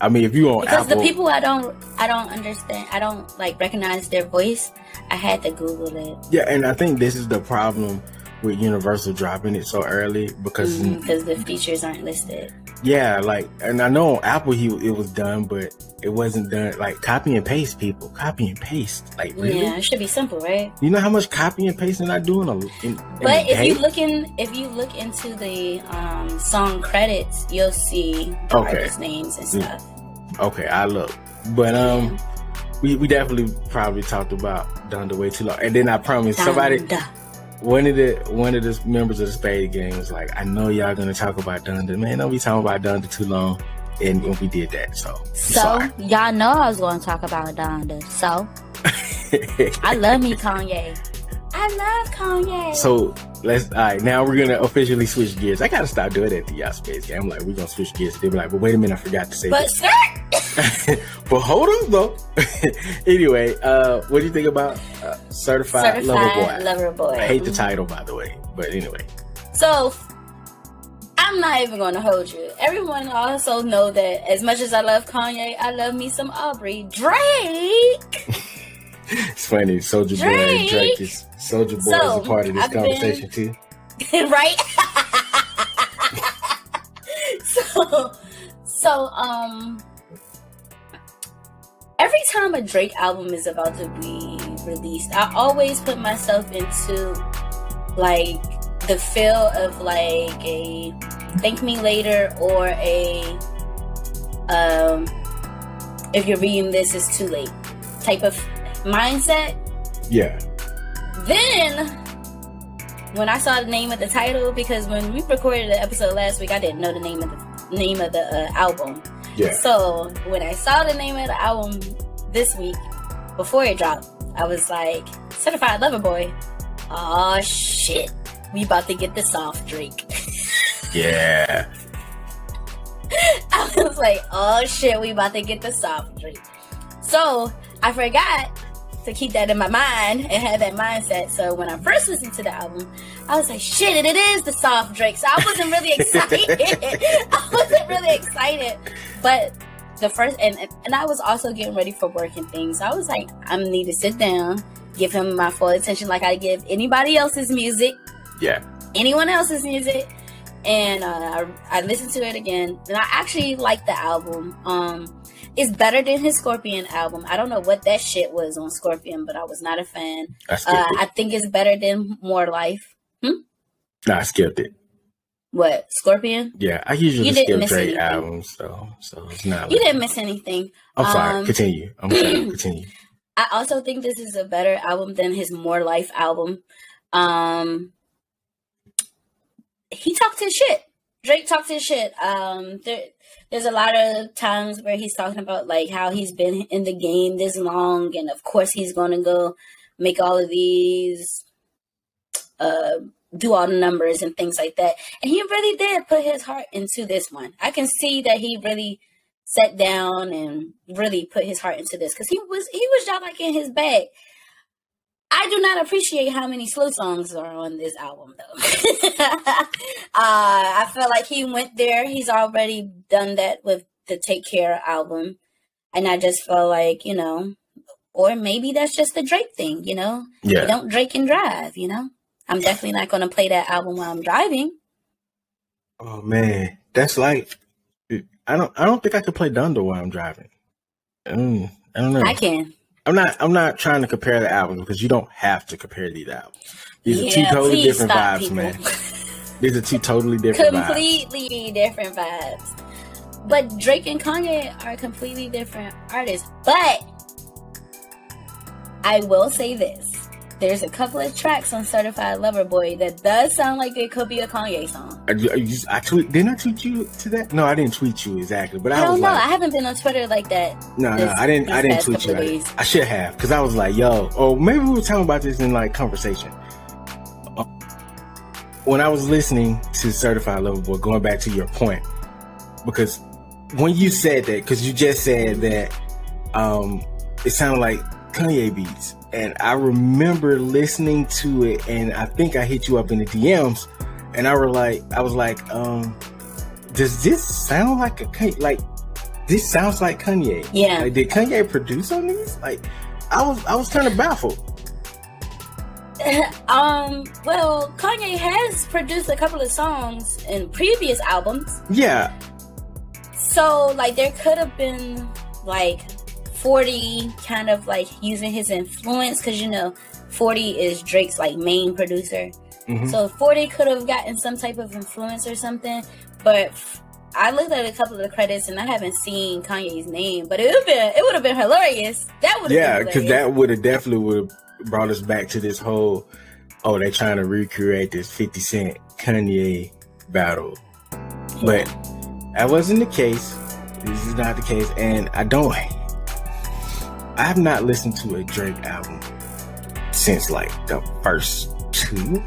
I mean, if you on Because Apple, the people I don't I don't understand I don't like recognize their voice. I had to Google it. yeah, and I think this is the problem with Universal dropping it so early because because the features aren't listed. yeah, like, and I know on Apple he it was done, but it wasn't done like copy and paste. People copy and paste, like really. Yeah, it should be simple, right? You know how much copy and pasting I do in a in, in But a if you look in, if you look into the um, song credits, you'll see the Okay. artist names and Mm. stuff. Okay, I look. But um we, we definitely probably talked about Donda way too long. And then I promise somebody Donda. One of the one of the members of the Spade gang was like, I know y'all gonna talk about Donda. Man, don't be talking about Donda too long. And when we did that, so So sorry. y'all know I was to talk about Donda. So I love me Kanye. I love Kanye. so let's all right, now we're gonna officially switch gears. I gotta stop doing that to y'all Spades gang. I'm like, we're gonna switch gears. They be like, but wait a minute, I forgot to say but this. sir, but hold on though. anyway, uh what do you think about uh, certified, lover certified boy? lover boy. I hate the title, by the way. But anyway, So I'm not even to hold you. Everyone also know that as much as I love Kanye, I love me some Aubrey Drake. it's funny. Soulja Boy and Drake. Is Soulja Boy So, is a part of this I've been- conversation too. right? so, so, um, every time a Drake album is about to be released, I always put myself into like the feel of like a thank me later or a um if you're reading this it's too late type of mindset Yeah. then, when I saw the name of the title, because when we recorded the episode last week, I didn't know the name of the name of the uh, album. Yeah. So when I saw the name of the album this week, before it dropped, I was like, "Certified Lover Boy." Oh shit, we about to get the soft Drake. Yeah. I was like, "Oh shit, we about to get the soft Drake." So I forgot to keep that in my mind and have that mindset. So when I first listened to the album, I was like, shit, it is the soft Drake. So I wasn't really excited. I wasn't really excited. But the first, and, and I was also getting ready for work and things. So I was like, I need to sit down, give him my full attention like I give anybody else's music, Yeah. anyone else's music. and uh, I, I listened to it again, and I actually like the album. Um, it's better than his Scorpion album. I don't know what that shit was on Scorpion, but I was not a fan. I, uh, I think it's better than More Life. Hmm? No, I skipped it. What Scorpion? Yeah, I usually skip Drake albums, so so it's not. You didn't miss anything. I'm sorry. Um, continue. I'm sorry. continue. I also think this is a better album than his More Life album. Um, he talked his shit. Drake talks his shit. Um, there, there's a lot of times where he's talking about like how he's been in the game this long, and of course he's to go make all of these uh do all the numbers and things like that. And he really did put his heart into this one. I can see that he really sat down and really put his heart into this because he was he was just like in his bag. I do not appreciate how many slow songs are on this album though. uh, I feel like he went there. He's already done that with the Take Care album. And I just felt like, you know, or maybe that's just the Drake thing, you know? Yeah. You don't Drake and drive, you know? I'm definitely not going to play that album while I'm driving. Oh man, that's like I don't I don't think I could play Donda while I'm driving. Mm, I don't know. I can. I'm not I'm not trying to compare the albums because you don't have to compare these albums. These yeah, are two totally different vibes, people. man. These are two totally different completely vibes. different vibes. But Drake and Kanye are completely different artists. But I will say this there's a couple of tracks on Certified Lover Boy that does sound like it could be a Kanye song. I, I, I tweet, didn't I tweet you to that? No, I didn't tweet you exactly, but I, I don't know. Like, I haven't been on Twitter like that. No, this, no, I didn't. I didn't tweet you. I should have because I was like, "Yo," or maybe we were talking about this in like conversation. Uh, when I was listening to Certified Lover Boy, going back to your point, because when you said that, because you just said that, um, it sounded like Kanye beats and I remember listening to it, and I think I hit you up in the DMs, and I were like, I was like, um, does this sound like a Kanye like? This sounds like Kanye. Yeah. Like, did Kanye produce on these? Like, I was I was kind of baffled. um. Well, Kanye has produced a couple of songs in previous albums. Yeah. So, like, there could have been like 40 kind of like using his influence because you know 40 is Drake's like main producer. Mm-hmm. So 40 could have gotten some type of influence or something, but I looked at a couple of the credits and I haven't seen Kanye's name, but it would been it would have been hilarious. That would yeah, because that would have definitely would have brought us back to this whole oh they're trying to recreate this 50 Cent Kanye battle, yeah. but that wasn't the case. This is not the case, and I don't I have not listened to a Drake album since like the first two.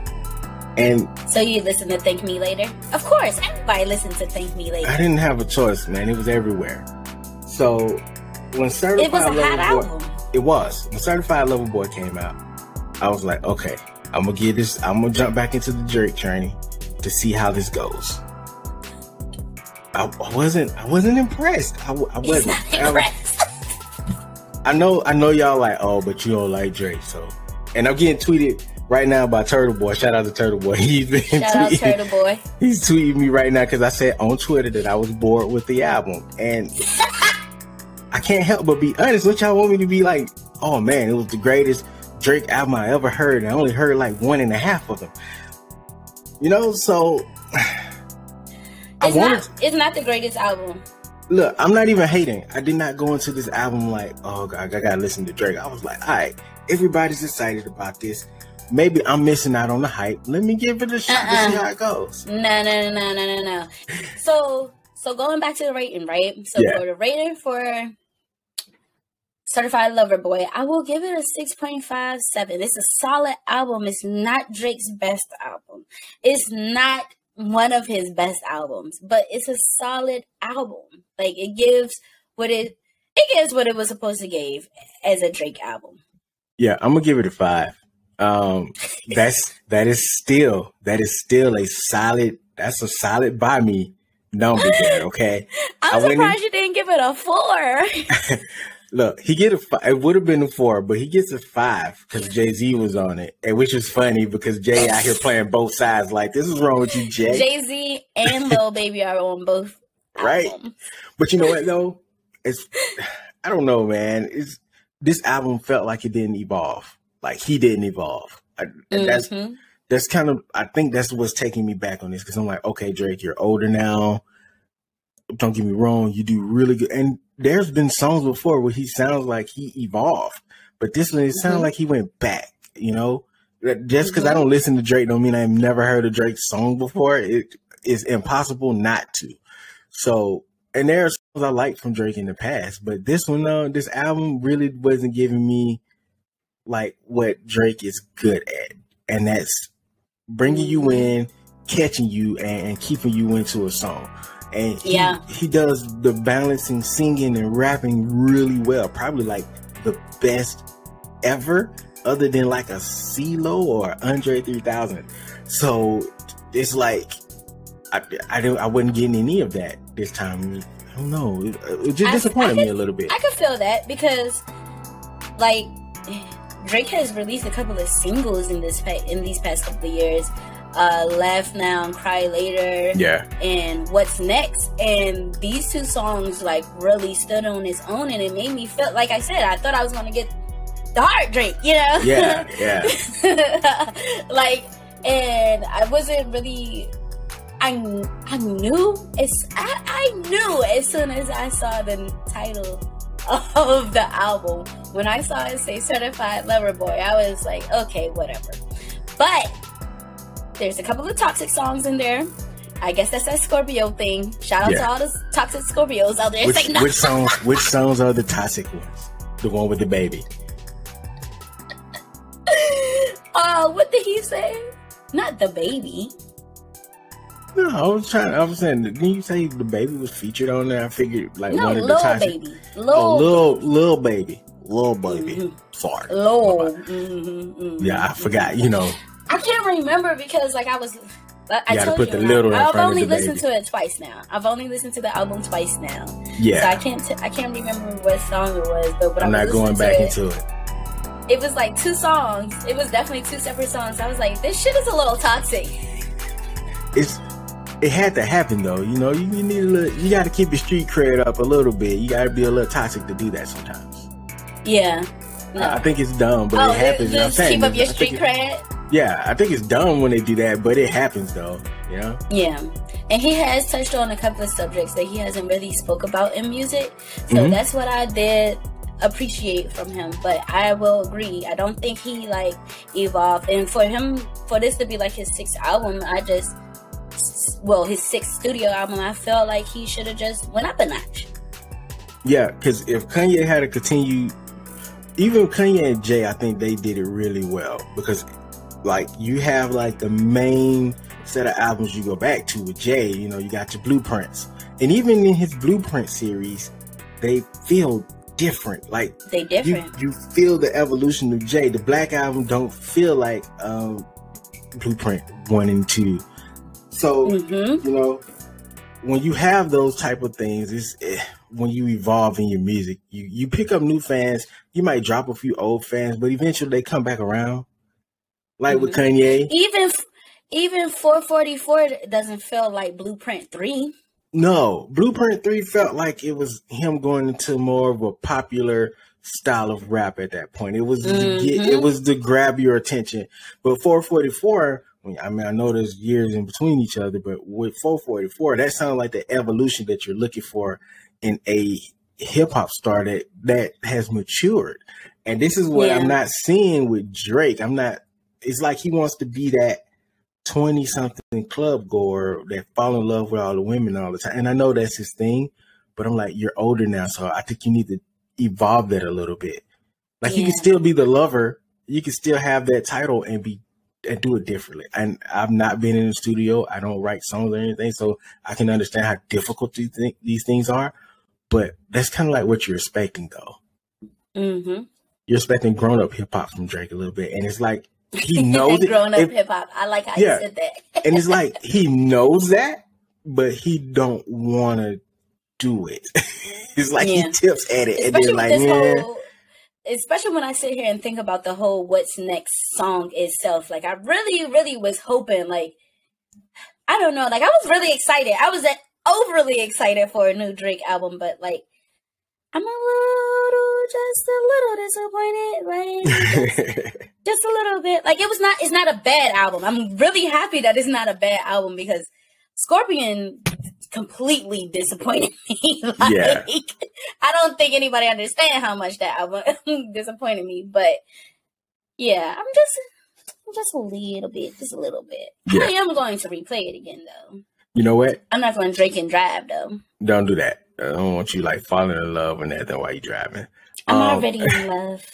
And so you listen to Thank Me Later? Of course, everybody listens to Thank Me Later. I didn't have a choice, man. It was everywhere. So when Certified it was a Lover hot Boy, album. it was when Certified Lover Boy came out. I was like, okay, I'm gonna get this. I'm gonna jump back into the Drake journey to see how this goes. I, I wasn't. I wasn't impressed. I, I wasn't. impressed. I know, I know y'all like, oh, but you don't like Drake, so. And I'm getting tweeted right now by Turtle Boy. Shout out to Turtle Boy. He's been Shout tweeting, out Turtle Boy. He's tweeting me right now because I said on Twitter that I was bored with the album, and I can't help but be honest. What y'all want me to be like? Oh man, it was the greatest Drake album I ever heard, and I only heard like one and a half of them. You know, so. It's not. It's not the greatest album look, I'm not even hating. I did not go into this album like, oh god, I gotta listen to Drake. I was like, all right, everybody's excited about this. Maybe I'm missing out on the hype. Let me give it a shot uh-uh. to see uh-uh. how it goes. No, no, no, no, no, no, no. So, so going back to the rating, right? So yeah. for the rating for Certified Lover Boy, I will give it a 6.57. It's a solid album. It's not Drake's best album. It's not one of his best albums, but it's a solid album. Like it gives what it it gives what it was supposed to give as a Drake album. Yeah, I'm gonna give it a five. Um, that's that is still that is still a solid. That's a solid by me number there. Okay, I'm surprised you didn't give it a four. Look, he get a five. It would have been a four, but he gets a five because Jay Z was on it, and which is funny because Jay out here playing both sides. Like this is wrong with you, Jay. Jay Z and Lil Baby are on both. Right, but you know what though? It's I don't know, man. It's this album felt like it didn't evolve. Like he didn't evolve. I, mm-hmm. That's that's kind of I think that's what's taking me back on this because I'm like, okay, Drake, you're older now. Don't get me wrong, you do really good. And there's been songs before where he sounds like he evolved, but this one it sounded mm-hmm. like he went back. You know, just because mm-hmm. I don't listen to Drake don't mean I've never heard a Drake song before. It is impossible not to. So, and there are songs I liked from Drake in the past, but this one, though, this album really wasn't giving me like what Drake is good at, and that's bringing you in, catching you, and, and keeping you into a song and he, yeah, he does the balancing singing and rapping really well. Probably like the best ever, other than like a CeeLo or Andre 3000. So it's like I I, I wasn't getting any of that this time. I don't know. It, it just disappointed could, me a little bit. I could feel that because like Drake has released a couple of singles in this in these past couple of years uh, Laugh Now and Cry Later. Yeah. And What's Next. And these two songs like really stood on its own and it made me feel like I said, I thought I was gonna get the heart drink, you know? Yeah, yeah. like and I wasn't really I I knew it's I, I knew as soon as I saw the title of the album. When I saw it say certified lover boy, I was like, okay, whatever. But there's a couple of toxic songs in there. I guess that's that Scorpio thing. Shout out yeah. to all the toxic Scorpios out there. Which, no. which songs? Which songs are the toxic ones? The one with the baby. uh, what did he say? Not the baby. No, I was trying. I was saying, didn't you say the baby was featured on there? I figured like no, one of the toxic. Baby. Lil oh, little little baby, little baby. Mm-hmm. Sorry, little. Mm-hmm, mm-hmm, yeah, I forgot. You know, I can't remember because like I was. I told put you, the little I, have only listened to it twice now. I've only listened to the album twice now. Yeah. So I can't. T- I can't remember what song it was, but when I'm I not going back it, into it. It was like two songs. It was definitely two separate songs. I was like, this shit is a little toxic. It's. It had to happen though, you know. You, you need a little. You got to keep your street cred up a little bit. You got to be a little toxic to do that sometimes. Yeah. No. I think it's dumb, but oh, it happens. Just keep up your street cred. Yeah, I think it's dumb when they do that, but it happens though. You know? Yeah. And he has touched on a couple of subjects that he hasn't really spoke about in music. So mm-hmm. that's what I did appreciate from him. But I will agree. I don't think he like evolved. And for him for this to be like his sixth album, I just well, his sixth studio album, I felt like he should have just went up a notch. Yeah, because if Kanye had to continue, even Kanye and Jay, I think they did it really well because like you have like the main set of albums you go back to with Jay, you know, you got your blueprints. And even in his blueprint series, they feel different. Like they different. You, you feel the evolution of Jay. The Black album don't feel like um, Blueprint one and two. So mm-hmm. you know, when you have those type of things, it's eh, when you evolve in your music, you you pick up new fans. You might drop a few old fans, but eventually they come back around like with mm-hmm. Kanye. Even even 444 doesn't feel like Blueprint 3. No, Blueprint 3 felt like it was him going into more of a popular style of rap at that point. It was mm-hmm. get, it was to grab your attention. But 444 I mean, I know there's years in between each other, but with 444, that sounds like the evolution that you're looking for in a hip hop star that, that has matured. And this is what yeah. I'm not seeing with Drake. I'm not it's like he wants to be that 20 something club goer that fall in love with all the women all the time. And I know that's his thing, but I'm like, you're older now. So I think you need to evolve that a little bit. Like yeah. you can still be the lover. You can still have that title and be and do it differently. And I've not been in the studio. I don't write songs or anything, so I can understand how difficult these, th- these things are. But that's kind of like what you're expecting, though. Mm-hmm. You're expecting grown up hip hop from Drake a little bit, and it's like he knows. Grown up hip hop. I like how yeah. you said that. and it's like he knows that, but he don't want to do it. it's like yeah. he tips at it, especially and then like, yeah. Whole, especially when I sit here and think about the whole "What's Next" song itself. Like, I really, really was hoping, like, I don't know, like I was really excited. I was overly excited for a new Drake album, but like, I'm a little, just a little disappointed, like just a little bit. Like it was not, it's not a bad album. I'm really happy that it's not a bad album because Scorpion completely disappointed me. like, yeah. I don't think anybody understand how much that album disappointed me, but yeah, I'm just, just a little bit, just a little bit. Yeah. I am going to replay it again though. You know what? I'm not going to drink and drive though. Don't do that. I don't want you like falling in love and that while you're driving. I'm um, already in love.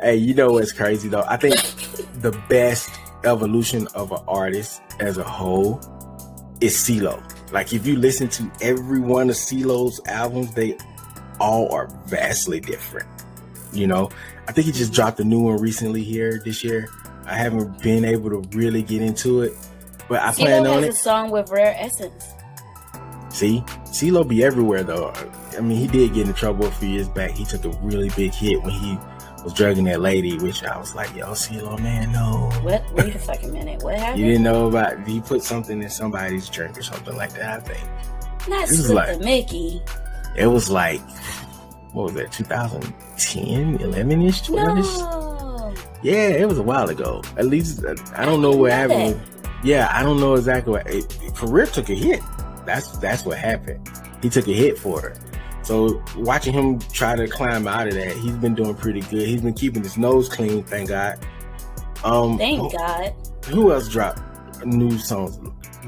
hey, you know what's crazy though? I think the best evolution of an artist as a whole is CeeLo. Like if you listen to every one of CeeLo's albums, they all are vastly different. You know, I think he just dropped a new one recently here this year. I haven't been able to really get into it, but I plan on has it. a song with Rare Essence. See, CeeLo be everywhere though. I mean, he did get in trouble a few years back. He took a really big hit when he was drugging that lady, which I was like, yo, CeeLo, man, no. What? Wait a second minute. What happened? You didn't know about, you put something in somebody's drink or something like that, I think. Not it like, Mickey. It was like, what was that, 2010, 11 ish, 12 ish? No. Yeah, it was a while ago. At least, uh, I don't know what happened. Yeah, I don't know exactly what. It, Career took a hit. That's that's what happened. He took a hit for it. So watching him try to climb out of that, he's been doing pretty good. He's been keeping his nose clean, thank God. Um, thank who, God. Who else dropped new songs?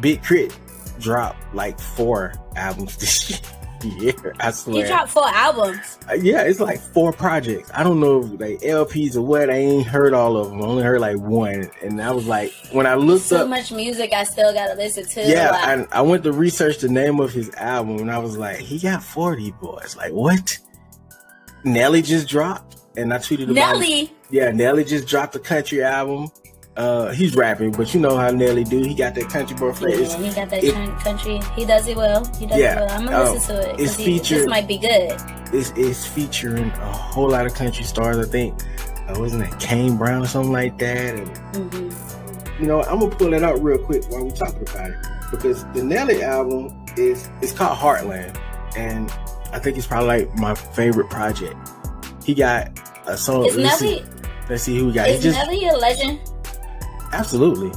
Big K.R.I.T. dropped like four albums this year year. I swear. He dropped four albums. Uh, yeah, it's like four projects. I don't know if they LPs or what. I ain't heard all of them. I only heard like one, and I was like, when I looked so up, so much music I still gotta listen to. Yeah, like, I, I went to research the name of his album, and I was like, he got forty boys. Like what? Nelly just dropped, and I tweeted about Nelly. It. Yeah, Nelly just dropped a country album. Uh, he's rapping, but you know how Nelly do. He got that country boy flavor. Yeah, he got that it, country. He does it well. He does yeah, it well. I'm gonna um, listen to it. It's featured. This might be good. It's, it's featuring a whole lot of country stars. I think uh, wasn't it Kane Brown or something like that? And, mm-hmm. You know, I'm gonna pull that out real quick while we're talking about it because the Nelly album is it's called Heartland, and I think it's probably like my favorite project. He got a song. Is let's Nelly? See, let's see who we got. Is just, Nelly a legend? Absolutely.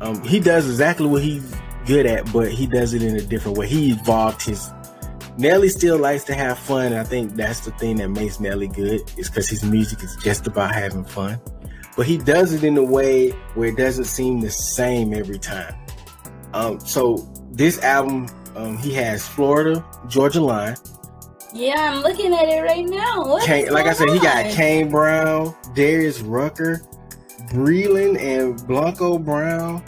Um, he does exactly what he's good at, but he does it in a different way. He evolved his. Nelly still likes to have fun, and I think that's the thing that makes Nelly good, is because his music is just about having fun. But he does it in a way where it doesn't seem the same every time. Um, so this album, um, he has Florida, Georgia Line. Yeah, I'm looking at it right now. Kane, like I said, on? he got Kane Brown, Darius Rucker, Breland and Blanco Brown,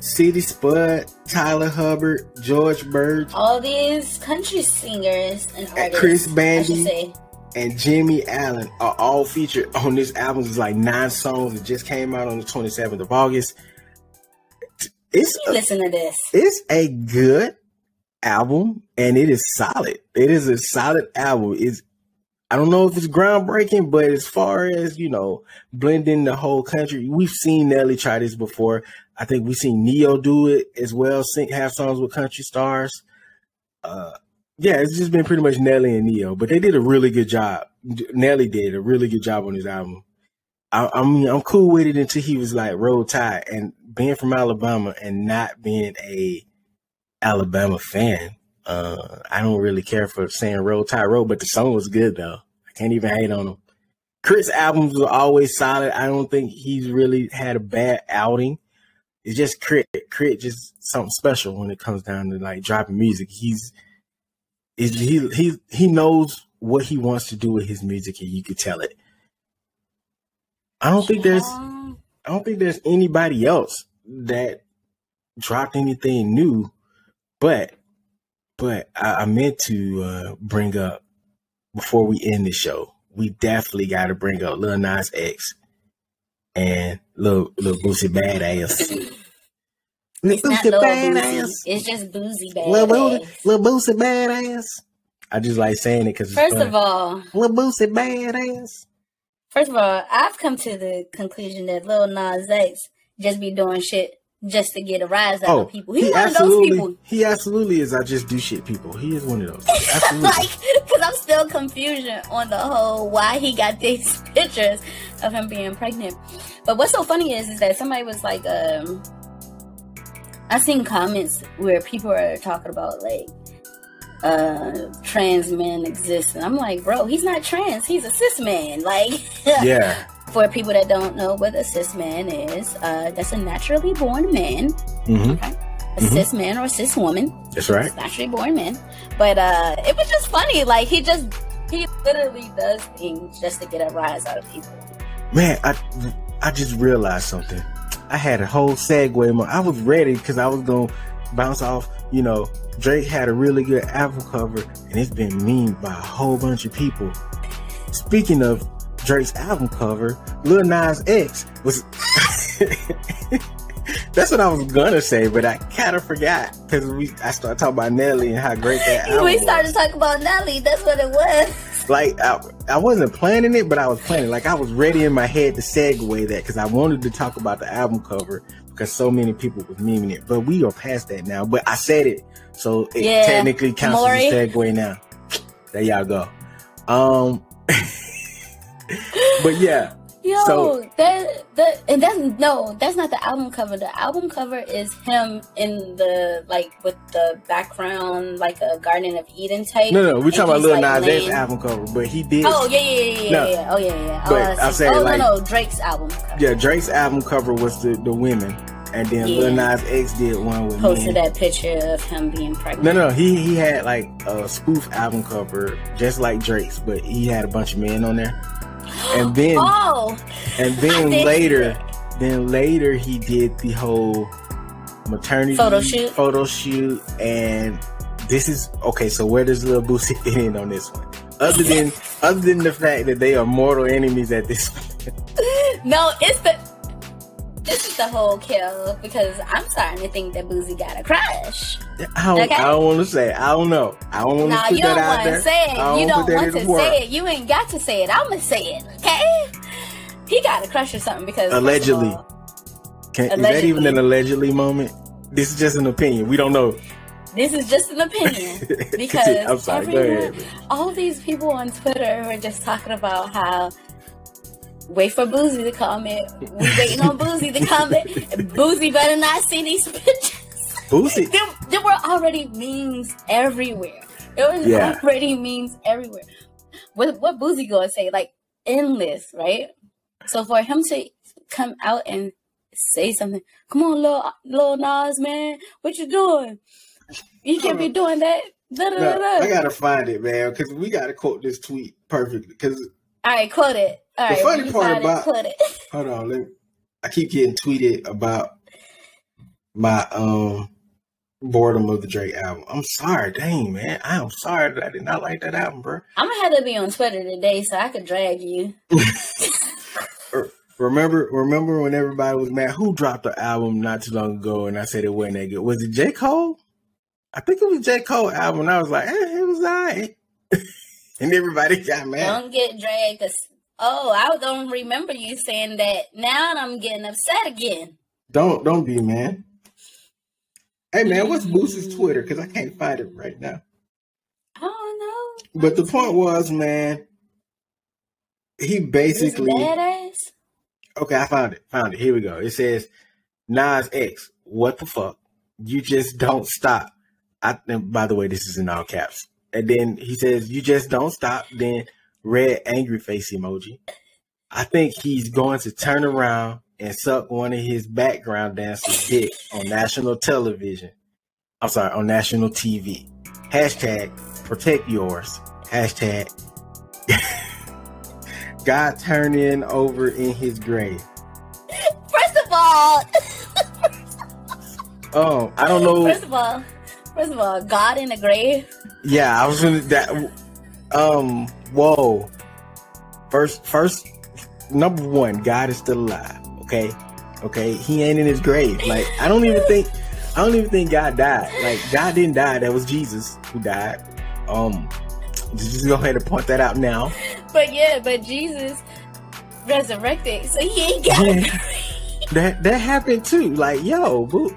City Spud, Tyler Hubbard, George Birge, all these country singers and artists, Chris Bandi, and Jimmie Allen are all featured on this album. It's like nine songs. It just came out on the 27th of August. It's a, listen to this. It's a good album and it is solid. It is a solid album. It's I don't know if it's groundbreaking, but as far as, you know, blending the whole country, we've seen Nelly try this before. I think we've seen Ne-Yo do it as well, sing have songs with country stars. Uh, yeah, it's just been pretty much Nelly and Ne-Yo, but they did a really good job. Nelly did a really good job on his album. I, I mean, I'm cool with it until he was like Roll Tide and being from Alabama and not being a Alabama fan. Uh, I don't really care for saying Roll Roll, but the song was good though. I can't even hate on him. Chris albums are always solid. I don't think he's really had a bad outing. It's just Crit. K.R.I.T. just something special when it comes down to like dropping music. He's is he he he knows what he wants to do with his music, and you could tell it. I don't think there's I don't think there's anybody else that dropped anything new, but but I, I meant to uh, bring up before we end the show, we definitely got to bring up Lil Nas X and Lil Lil Boosie Badass. It's not Lil Boosie. It's just Boosie Badass. Lil, Lil Boosie Badass. I just like saying it because first of all, Lil Boosie badass. First of all, I've come to the conclusion that Lil Nas X just be doing shit just to get a rise out oh, of people. He's he one of those people. He absolutely is. I just do shit people. He is one of those. Absolutely. like, because I'm still confusion on the whole why he got these pictures of him being pregnant. But what's so funny is, is that somebody was like, um, I've seen comments where people are talking about like uh trans men exist and i'm like bro he's not trans he's a cis man like yeah for people that don't know what a cis man is, uh, that's a naturally born man. Mm-hmm. Okay. A mm-hmm. cis man or a cis woman. That's right. It's naturally born man. But uh, it was just funny. Like he just he literally does things just to get a rise out of people. Man, I I just realized something. I had a whole segue. I was ready because I was gonna bounce off. You know, Drake had a really good album cover, and it's been memed by a whole bunch of people. Speaking of Drake's album cover, Lil Nas X was. That's what I was gonna say, but I kind of forgot because we I started talking about Nelly and how great that album. Was. We started talking about Nelly. That's what it was. Like I, I wasn't planning it, but I was planning. Like I was ready in my head to segue that because I wanted to talk about the album cover because so many people was memeing it. But we are past that now. But I said it, so it yeah. technically counts Maury. as a segue now. There y'all go. Um. but yeah. Yo, so, that that and that's no, that's not the album cover. The album cover is him in the like with the background like a Garden of Eden type. No, no, we're talking about Lil like, Nas X album cover, but he did. Oh yeah, yeah, yeah, no. yeah, Oh yeah, yeah. But oh, I'm saying oh, like, no, no, Drake's album. Cover. Yeah, Drake's album cover was the the women. And then yeah. Lil Nas X did one with posted that picture of him being pregnant. No, no, he he had like a spoof album cover just like Drake's, but he had a bunch of men on there and then oh, and then later then later he did the whole maternity photo shoot? photo shoot and this is okay so where does Lil Boosie fit in on this one? Other than other than the fact that they are mortal enemies at this point no it's the this is the whole kill because I'm starting to think that Boosie got a crush. I don't, okay? I don't want to say it. I don't know. I don't want to nah, put that out there. Say it. Don't want to say it. you don't want to say it. You ain't got to say it. I'm gonna say it. Okay? He got a crush or something because allegedly. All, Can, allegedly. Is that even an allegedly moment? This is just an opinion. We don't know. This is just an opinion because sorry, everyone, all these people on Twitter were just talking about how wait for Boosie to comment. We waiting on Boosie to comment. Boosie better not see these pictures. Boosie. there, there were already memes everywhere. There was yeah. already memes everywhere. What what Boosie gonna say? Like endless, right? So for him to come out and say something, come on, little little Nas man, what you doing? You can't be doing that. Da, da, no, I gotta find it, man, because we gotta quote this tweet perfectly. Because all right, quote it. All the right, funny part about it, hold on, let me, I keep getting tweeted about my um boredom of the Drake album. I'm sorry, dang man, I am sorry that I did not like that album, bro. I'm gonna have to be on Twitter today so I could drag you. remember, remember when everybody was mad? Who dropped the album not too long ago, and I said it wasn't that good? Was it J Cole? I think it was J Cole album. And I was like, eh, it was alright. and everybody got mad. Don't get dragged. Oh, I don't remember you saying that. Now I'm getting upset again. Don't don't be man. Hey man, mm-hmm. what's Boosie's Twitter? Because I can't find it right now. I don't know. But the point was, man, he basically badass. Okay, I found it. Found it. Here we go. It says Nas X. What the fuck? You just don't stop. I. And by the way, this is in all caps. And then he says, "You just don't stop." Then red angry face emoji. I think he's going to turn around and suck one of his background dancers' dick on national television. I'm sorry, on national TV. Hashtag protect yours. Hashtag God turning over in his grave. First of all, oh, I don't know. First of all, first of all, God in the grave. Yeah, I was in that. Um, whoa. First, first, number one, God is still alive. Okay, okay, He ain't in His grave. Like I don't even think, I don't even think God died. Like God didn't die. That was Jesus who died. Um, Just go ahead and point that out now. But yeah, but Jesus resurrected, so he ain't got. That that happened too. Like, yo, boo.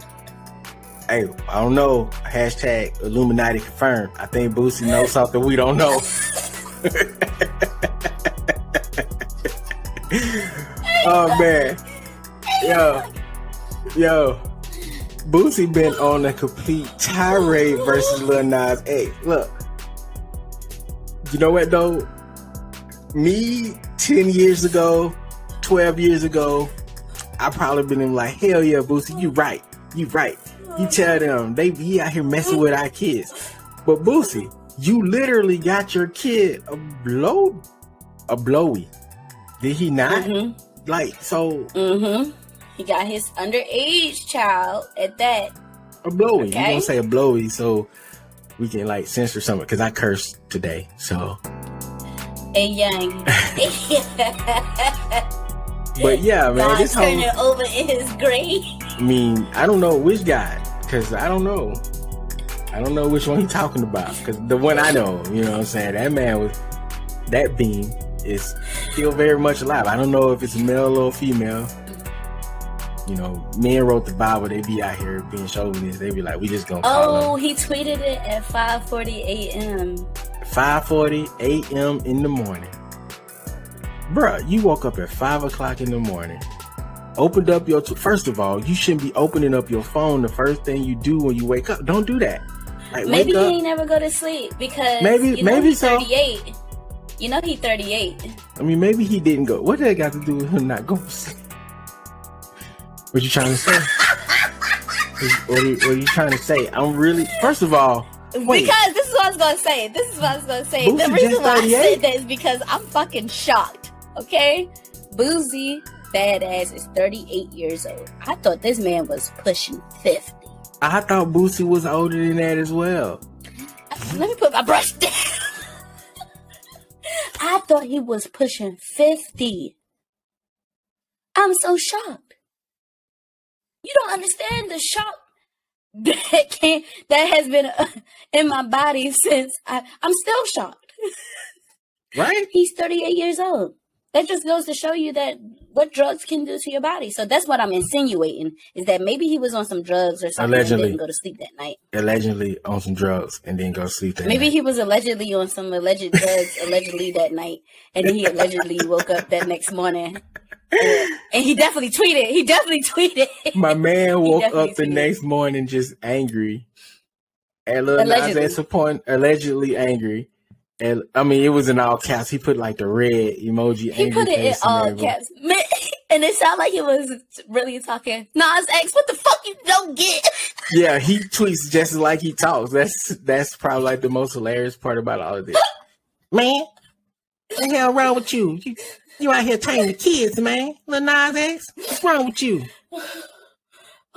Hey, I don't know. Hashtag Illuminati confirmed. I think Boosie knows something we don't know. oh man. Yo. Yo. Boosie been on a complete tirade versus Lil Nas X. Look. You know what though? Me 10 years ago, 12 years ago, I probably been in like, hell yeah, Boosie, you right. You right. You tell them they be out here messing with our kids. But Boosie, you literally got your kid a blow a blowy. Did he not? Mm-hmm. Like so Mm-hmm. He got his underage child at that. a blowy. You Okay. gonna say a blowy so we can like censor something because I cursed today. So A young. but yeah, man, God this whole turning over in his grave. I mean, I don't know which guy, because I don't know. I don't know which one he's talking about, because the one I know, you know what I'm saying, that man was, that being is still very much alive. I don't know if it's male or female. You know, men wrote the Bible, they be out here being chauvinist. They be like, we just gonna Oh, he tweeted it at 5:40 a.m. 5.40 a.m. in the morning. Bruh, you woke up at 5 o'clock in the morning. Opened up your, t- first of all, you shouldn't be opening up your phone the first thing you do when you wake up. Don't do that. Like, Maybe he ain't never go to sleep because Maybe- you know, maybe he's so. 38. You know he 38. I mean, maybe he didn't go. What did that got to do with him not going to sleep? What you trying to say? what, are you, what are you trying to say? I'm really, first of all, wait. Because this is what I was gonna say. This is what I was gonna say. Boosie the reason why I 38? said that is because I'm fucking shocked. Okay, Boosie Badass is 38 years old. I thought this man was pushing 50. I thought Boosie was older than that as well. Let me put my brush down. I thought he was pushing 50. I'm so shocked. You don't understand the shock that can that has been uh, in my body since I, I'm still shocked. Right? He's 38 years old. That just goes to show you that what drugs can do to your body. So that's what I'm insinuating is that maybe he was on some drugs or something Allegedly. and didn't go to sleep that night. Allegedly on some drugs and then go sleep that Maybe night. he was allegedly on some alleged drugs allegedly that night, and then he allegedly woke up that next morning. And, and he definitely tweeted. He definitely tweeted. My man woke up the tweeted. next morning just angry. Nas Allegedly. X upon allegedly angry. And I mean, it was in all caps. He put like the red emoji. He angry put it in all caps, and it sounded like he was really talking. Nas X, what the fuck you don't get? Yeah, he tweets just like he talks. That's that's probably like the most hilarious part about all of this. Man, what the hell wrong with you? You, you out here training the kids, man. Lil Nas X, what's wrong with you?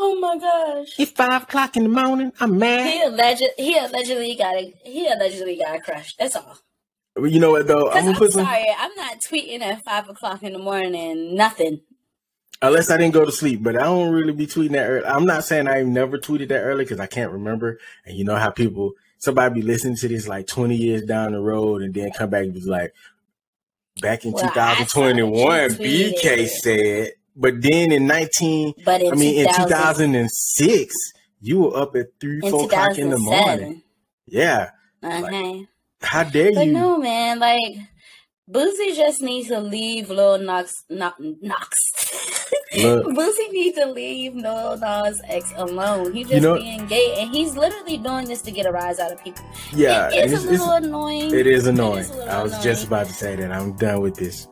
Oh my gosh. It's five o'clock in the morning. I'm mad. He alleged he allegedly got a he allegedly got a crush. That's all. Well, You know what though? I'm I'm put some. sorry, I'm not tweeting at five o'clock in the morning. Nothing. Unless I didn't go to sleep, but I don't really be tweeting that early. I'm not saying I've never tweeted that early because I can't remember. And you know how people, somebody be listening to this like 20 years down the road and then come back and be like, back in Well, 2021, BK tweeted. said, but then in 19, But in I mean, in 2006, you were up at three, four o'clock in the morning. Yeah. Uh-huh. How dare But you? no, man, like Boosie just needs to leave Lil Knox, Knox. Boosie needs to leave Lil Nas X alone. He's just You know- being gay, and he's literally doing this to get a rise out of people. Yeah. it is and a little annoying. It is annoying. a little I was annoying. just about to say that. I'm done with this.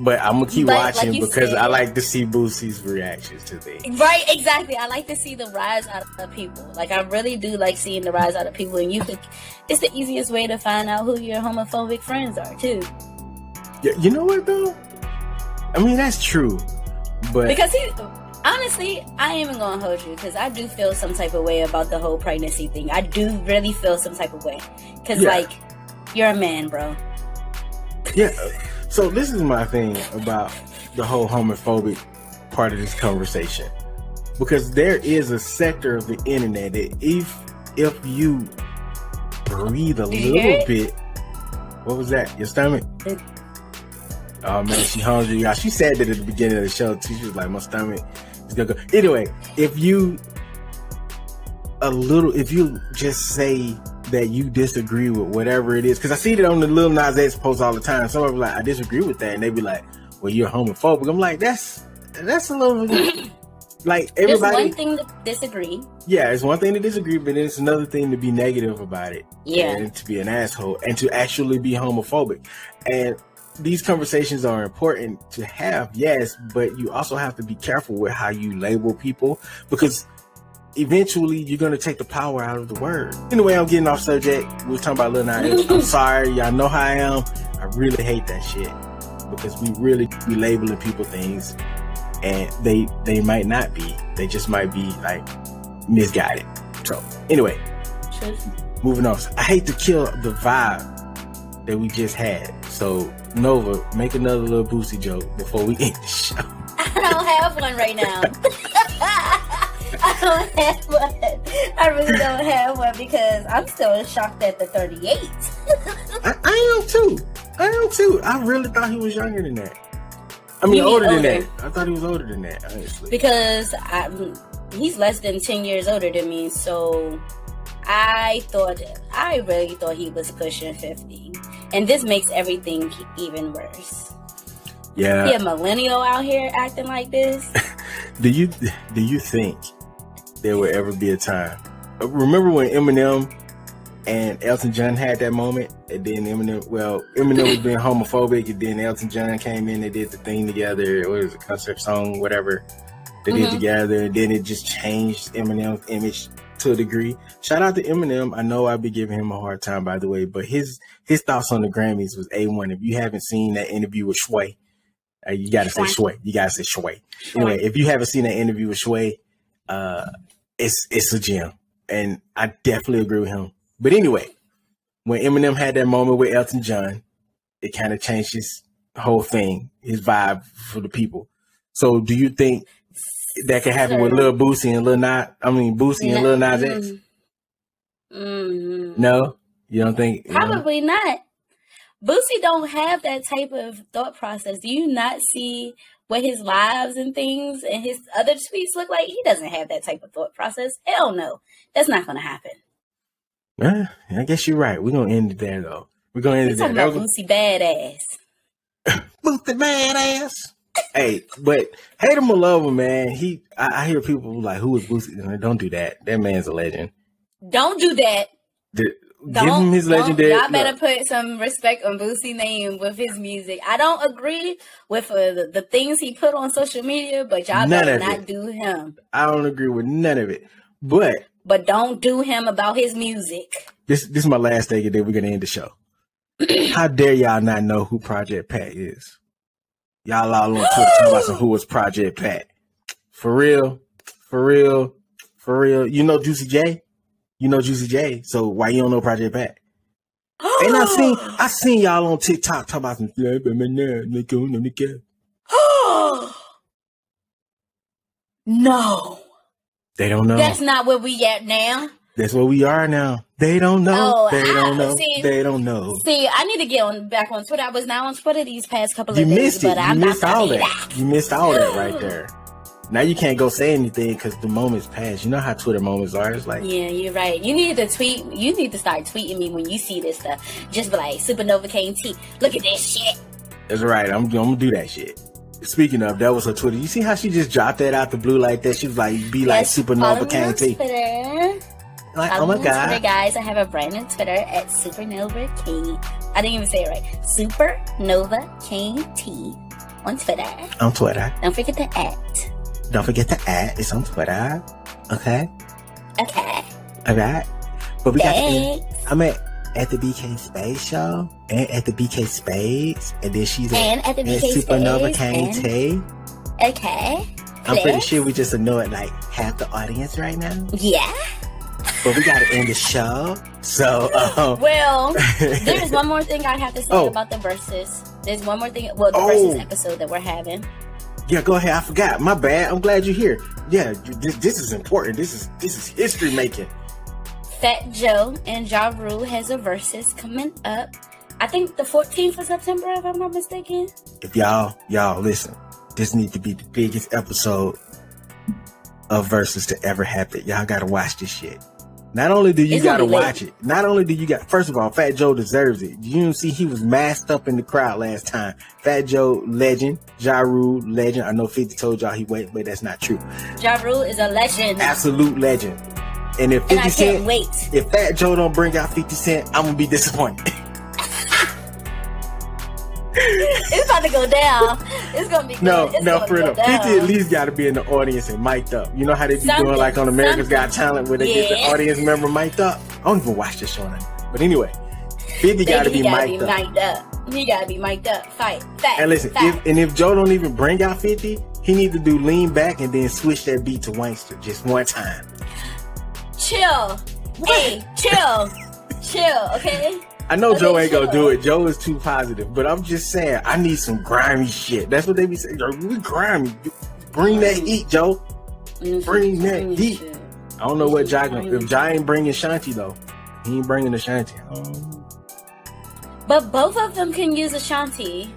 But I'm gonna keep But watching you because I like to see Boosie's reactions to things. Right, exactly. I like to see the rise out of people. Like I really do like seeing the rise out of people, and you could. It's the easiest way to find out who your homophobic friends are too, Yeah, you know what though? I mean that's true, but because he. Honestly, I ain't even gonna hold you because I do feel some type of way about the whole pregnancy thing. I do really feel some type of way because, Yeah. like, you're a man, bro. yeah. So this is my thing about the whole homophobic part of this conversation, because there is a sector of the internet that if if you breathe a little bit, What was that? Your stomach? Oh man, she hungry, y'all. She said that at the beginning of the show too. She was like, "My stomach is gonna go." Anyway, if you a little, if you just say that you disagree with whatever it is, because I see it on the Lil Nas X post all the time. Some of them like, "I disagree with that," and they be like, "Well, you're homophobic." I'm like, "That's that's a little." like everybody, There's one thing to disagree. yeah, it's one thing to disagree, but it's another thing to be negative about it. Yeah. And to be an asshole and to actually be homophobic. And these conversations are important to have, yes, but you also have to be careful with how you label people because eventually you're to take the power out of the word. Anyway, I'm getting off subject. We are talking about Lil Nas. I'm sorry. Y'all know how I am. I really hate that shit because we really be labeling people things and they they might not be. They just might be like misguided. So anyway, moving on. I hate to kill the vibe that we just had. So Nova, make another little Boosie joke before we end the show. I don't have one right now. I don't have one. I really don't have one because I'm still shocked at the 38. I, I am too. I am too. I really thought he was younger than that. I mean, mean older than that. I thought he was older than that. Honestly, because I, he's less than 10 years older than me. So I thought, I really thought he was pushing 50. And this makes everything even worse. yeah. Be a millennial out here acting like this. Do you do you think there will ever be a time? Remember when Eminem and Elton John had that moment, and then Eminem, well, Eminem was being homophobic, and then Elton John came in, they did the thing together. It was a concert song, whatever they did Mhm. together, and then it just changed Eminem's image to a degree. Shout out to Eminem. I know I'll be giving him a hard time, by the way, but his his thoughts on the Grammys was a one. If you haven't seen that interview with Shway, uh, you got to say Shway. You got to say Shway. Anyway, if you haven't seen that interview with Shway, uh, it's it's a gem, and I definitely agree with him. But anyway, when Eminem had that moment with Elton John, it kind of changed his whole thing, his vibe for the people. So, do you think that could happen with Lil Boosie and Lil Nas? I mean, Boosie and Lil Nas X? Mm, No, you don't think? you know? Probably not. Boosie don't have that type of thought process. Do you not see what his lives and things and his other tweets look like? He doesn't have that type of thought process. Hell no. That's not gonna happen. Eh, I guess you're right. We're gonna end it there, though. We're gonna end We it there. talking That about was- Boosie badass. Boosie badass. hey, but hate him or love him, man. He, I, I hear people like, "Who is Boosie?" Don't do that. That man's a legend. Don't do that. The- give him his legendary. Y'all better put some respect on Boosie name with his music. I don't agree with uh, the, the things he put on social media, but y'all None better not it. do him. I don't agree with none of it. But But don't do him about his music. this, this is my last thing, and then we're gonna end the show. How dare y'all not know who Project Pat is? Y'all all on Twitter talking about some was Project Pat. For real, for real, for real. You know Juicy J. You know Juicy J. So why you don't know Project Pat? And I seen I seen y'all on TikTok talking about some no, They don't know. that's not where we at now. That's where we are now. They don't know. Oh, they don't know. see- they don't know. See, I need to get on back on Twitter. I was not on Twitter these past couple of You days, missed it. but You I'm missed all that. You missed all that right there. Now you can't go say anything because the moment's passed. You know how Twitter moments are. It's like Yeah, you're right. You need to tweet. You need to start tweeting me when you see this stuff. Just be like, Supernova KT. Look at this shit. that's right. I'm, I'm gonna do that shit. Speaking of, that was her Twitter. You see how she just dropped that out the blue like that? She was like, "Be like Yes, Supernova KT." Like, oh my on Twitter, god. guys. I have a brand new Twitter at Supernova K. I didn't even say it right. Supernova KT on Twitter. On Twitter. Don't forget the at. Don't forget the ad. It's on Twitter. Okay. Okay. All right. But we got the end. I'm at at the BK Space Show and at the BK Spades, and then she's at, And at the BK at Supernova Spades, KT. Okay. I'm pretty sure we just annoyed like half the audience right now, Yeah. but we got to end the show. So, um, Well, there's one more thing I have to say Oh. about the Verzuz. There's one more thing. Well, the Oh. Verzuz episode that we're having. Yeah, go ahead. I forgot. My bad. I'm glad you're here. Yeah, this, this is important. This is this is history making. Fat Joe and Ja Rule has a Verzuz coming up. I think the 14th of September, if I'm not mistaken. If y'all, y'all listen, this needs to be the biggest episode of Verzuz to ever happen. Y'all gotta watch this shit. Not only do you It's gotta gonna be lit. watch it, not only do you got first of all, Fat Joe deserves it. You didn't see he was masked up in the crowd last time. Fat Joe, legend, Ja Rule, legend. I know 50 told y'all he went, but that's not true. Ja Rule is a legend. Absolute legend. And if 50 and Cent, wait. if Fat Joe don't bring out 50 Cent, I'm gonna be disappointed. It's about to go down. It's gonna be good. No, It's no, for real. 50 at least got to be in the audience and mic'd up. You know how they be doing like on America's Got. Talent where they get the audience member mic'd up? I don't even watch this show anymore. But anyway, 50 got to be gotta mic'd be up. mic'd up. He gotta be mic'd up. Fight. Fact. And listen, fact. if, and if Joe don't even bring out 50, he need to do lean back and then switch that beat to Wanksta just one time. chill. Hey, chill. chill, okay? I know Okay, Joe ain't gonna do it. Joe is too positive, but I'm just saying I need some grimy shit. That's what they be saying. Joe, we grimy. Bring that heat, Joe. Bring that heat. I don't know what Ja gonna. If Ja ain't bringing Shanti though, he ain't bringing the Shanti. But both of them can use Ashanti.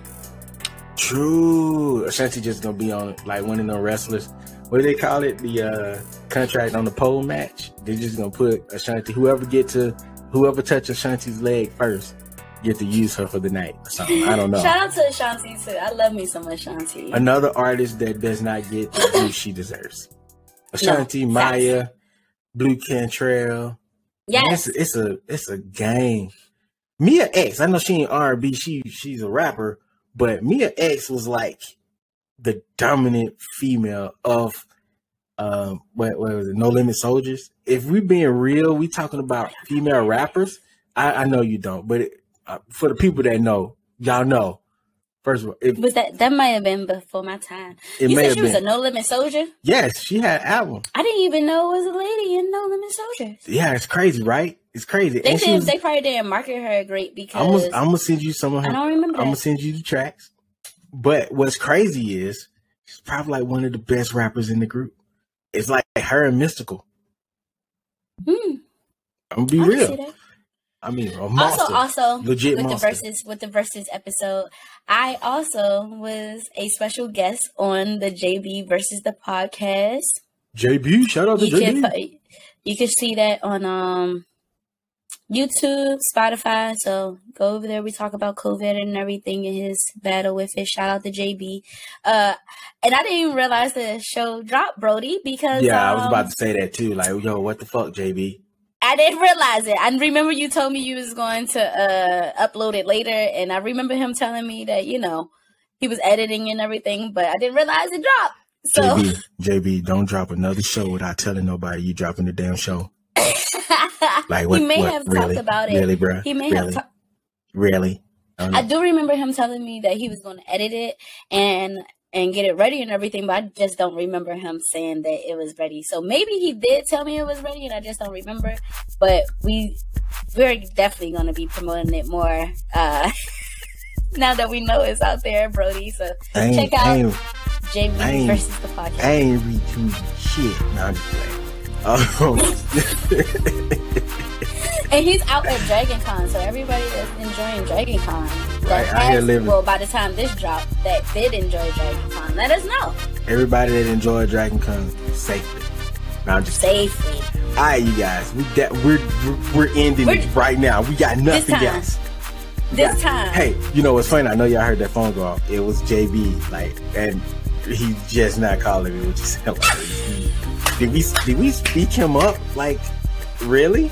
true. Ashanti just gonna be on like one of them wrestlers. What do they call it? The uh, contract on the pole match. They're just gonna put Ashanti. Whoever get to whoever touches Ashanti's leg first get to use her for the night or something. I don't know. Shout out to Ashanti too. I love me some Ashanti. Another artist that does not get the due she deserves. Ashanti, No, Maya, Blu Cantrell. yes. It's, it's a it's a game. Mia X, I know she ain't R and B, she she's a rapper, but Mia X was like the dominant female of um what, what was it, No Limit Soldiers. If we being real, we talking about female rappers. I, I know you don't, but it, uh, for the people that know, y'all know. First of all, it, Was that that might have been before my time? it you said she was been. a No Limit Soldier. yes, she had an album. I didn't even know it was a lady in No Limit Soldier. Yeah, it's crazy, right? It's crazy. They did. was, They probably didn't market her great because I'm gonna, I'm gonna send you some of her. I don't remember I'm gonna send you the tracks. But what's crazy is she's probably like one of the best rappers in the group. It's like her and Mystikal. Hmm, I'm gonna be I real. I mean. Also, also Legit with monster. the Verzuz with the Verzuz episode, I also was a special guest on the JB versus the podcast. JB, shout out to You JB. can you can see that on um YouTube, Spotify. So go over there. We talk about COVID and everything and his battle with it. Shout out to JB. Uh, and I didn't even realize the show dropped, Brody, because yeah, I was um, about to say that too. Like, yo, what the fuck, JB? I didn't realize it. I remember you told me you was going to uh upload it later, and I remember him telling me that you know he was editing and everything, but I didn't realize it dropped. So JB, JB, don't drop another show without telling nobody you dropping the damn show. Like, what? he may what, have really? talked about it. Really, bro? He may really? have. Ta- really? I I do remember him telling me that he was going to edit it and and get it ready and everything, but I just don't remember him saying that it was ready. So maybe he did tell me it was ready, and I just don't remember. But we we're definitely going to be promoting it more uh now that we know it's out there, Brody. So check out I ain't, JB I ain't- versus the podcast. I ain't retweeting shit. No, I'm just playing. Um, And he's out at Dragon Con, so everybody is enjoying Dragon Con, Right, out here living. well, by the time this dropped, that did enjoy Dragon Con, let us know everybody that enjoyed Dragon Con safely. No, I'm just safely. All right, you guys. We that we're we're, we're ending We're- it right now. We got nothing time. else. This time, Hey, you know what's funny? I know y'all heard that phone go off. It was JB, like, and he's just not calling me, which is hilarious. Did we did we speak him up? Like, really?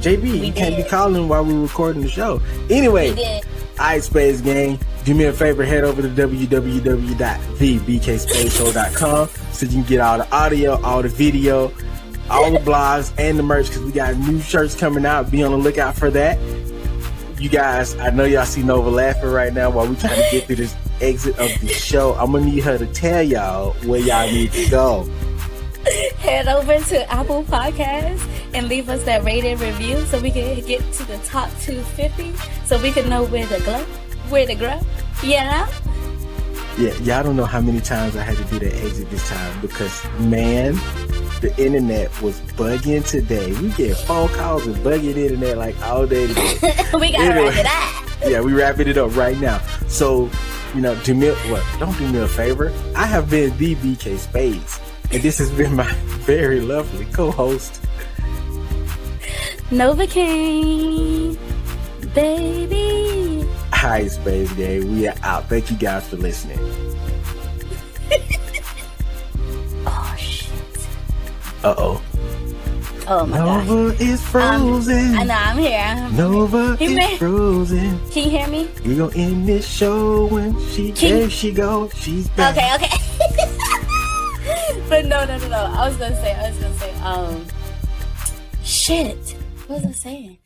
JB, We you can't be calling while we're recording the show. Anyway. Alright, Space Gang, do me a favor, head over to www.thebkspaceshow.com so you can get all the audio, all the video, all the blogs, and the merch because we got new shirts coming out. Be on the lookout for that. You guys, I know y'all see Nova laughing right now while we trying to get through this exit of the show. I'm gonna need her to tell y'all where y'all need to go. Head over to Apple Podcasts and leave us that rated review so we can get to the top 250, so we can know where to go, where to grow. You know? Yeah, y'all don't know how many times I had to do that exit this time because man, the internet was bugging today. We get phone calls and bugging internet like all day today. we gotta Anyway. wrap it up. yeah, we wrapping it up right now. So, you know, do me what? Don't do me a favor. I have been the BK Spades, and this has been my very lovely co-host, Novacaine, baby. Hi, Space Gang. We are out. Thank you guys for listening. oh shit. Uh oh. Oh my god. Nova is frozen. I know I'm here. I'm Nova is man. frozen. Can you hear me? We gonna end this show when she Can- there she goes. She's back. Okay, okay. but no, no, no, no. I was gonna say, I was gonna say, um, shit. What was I saying?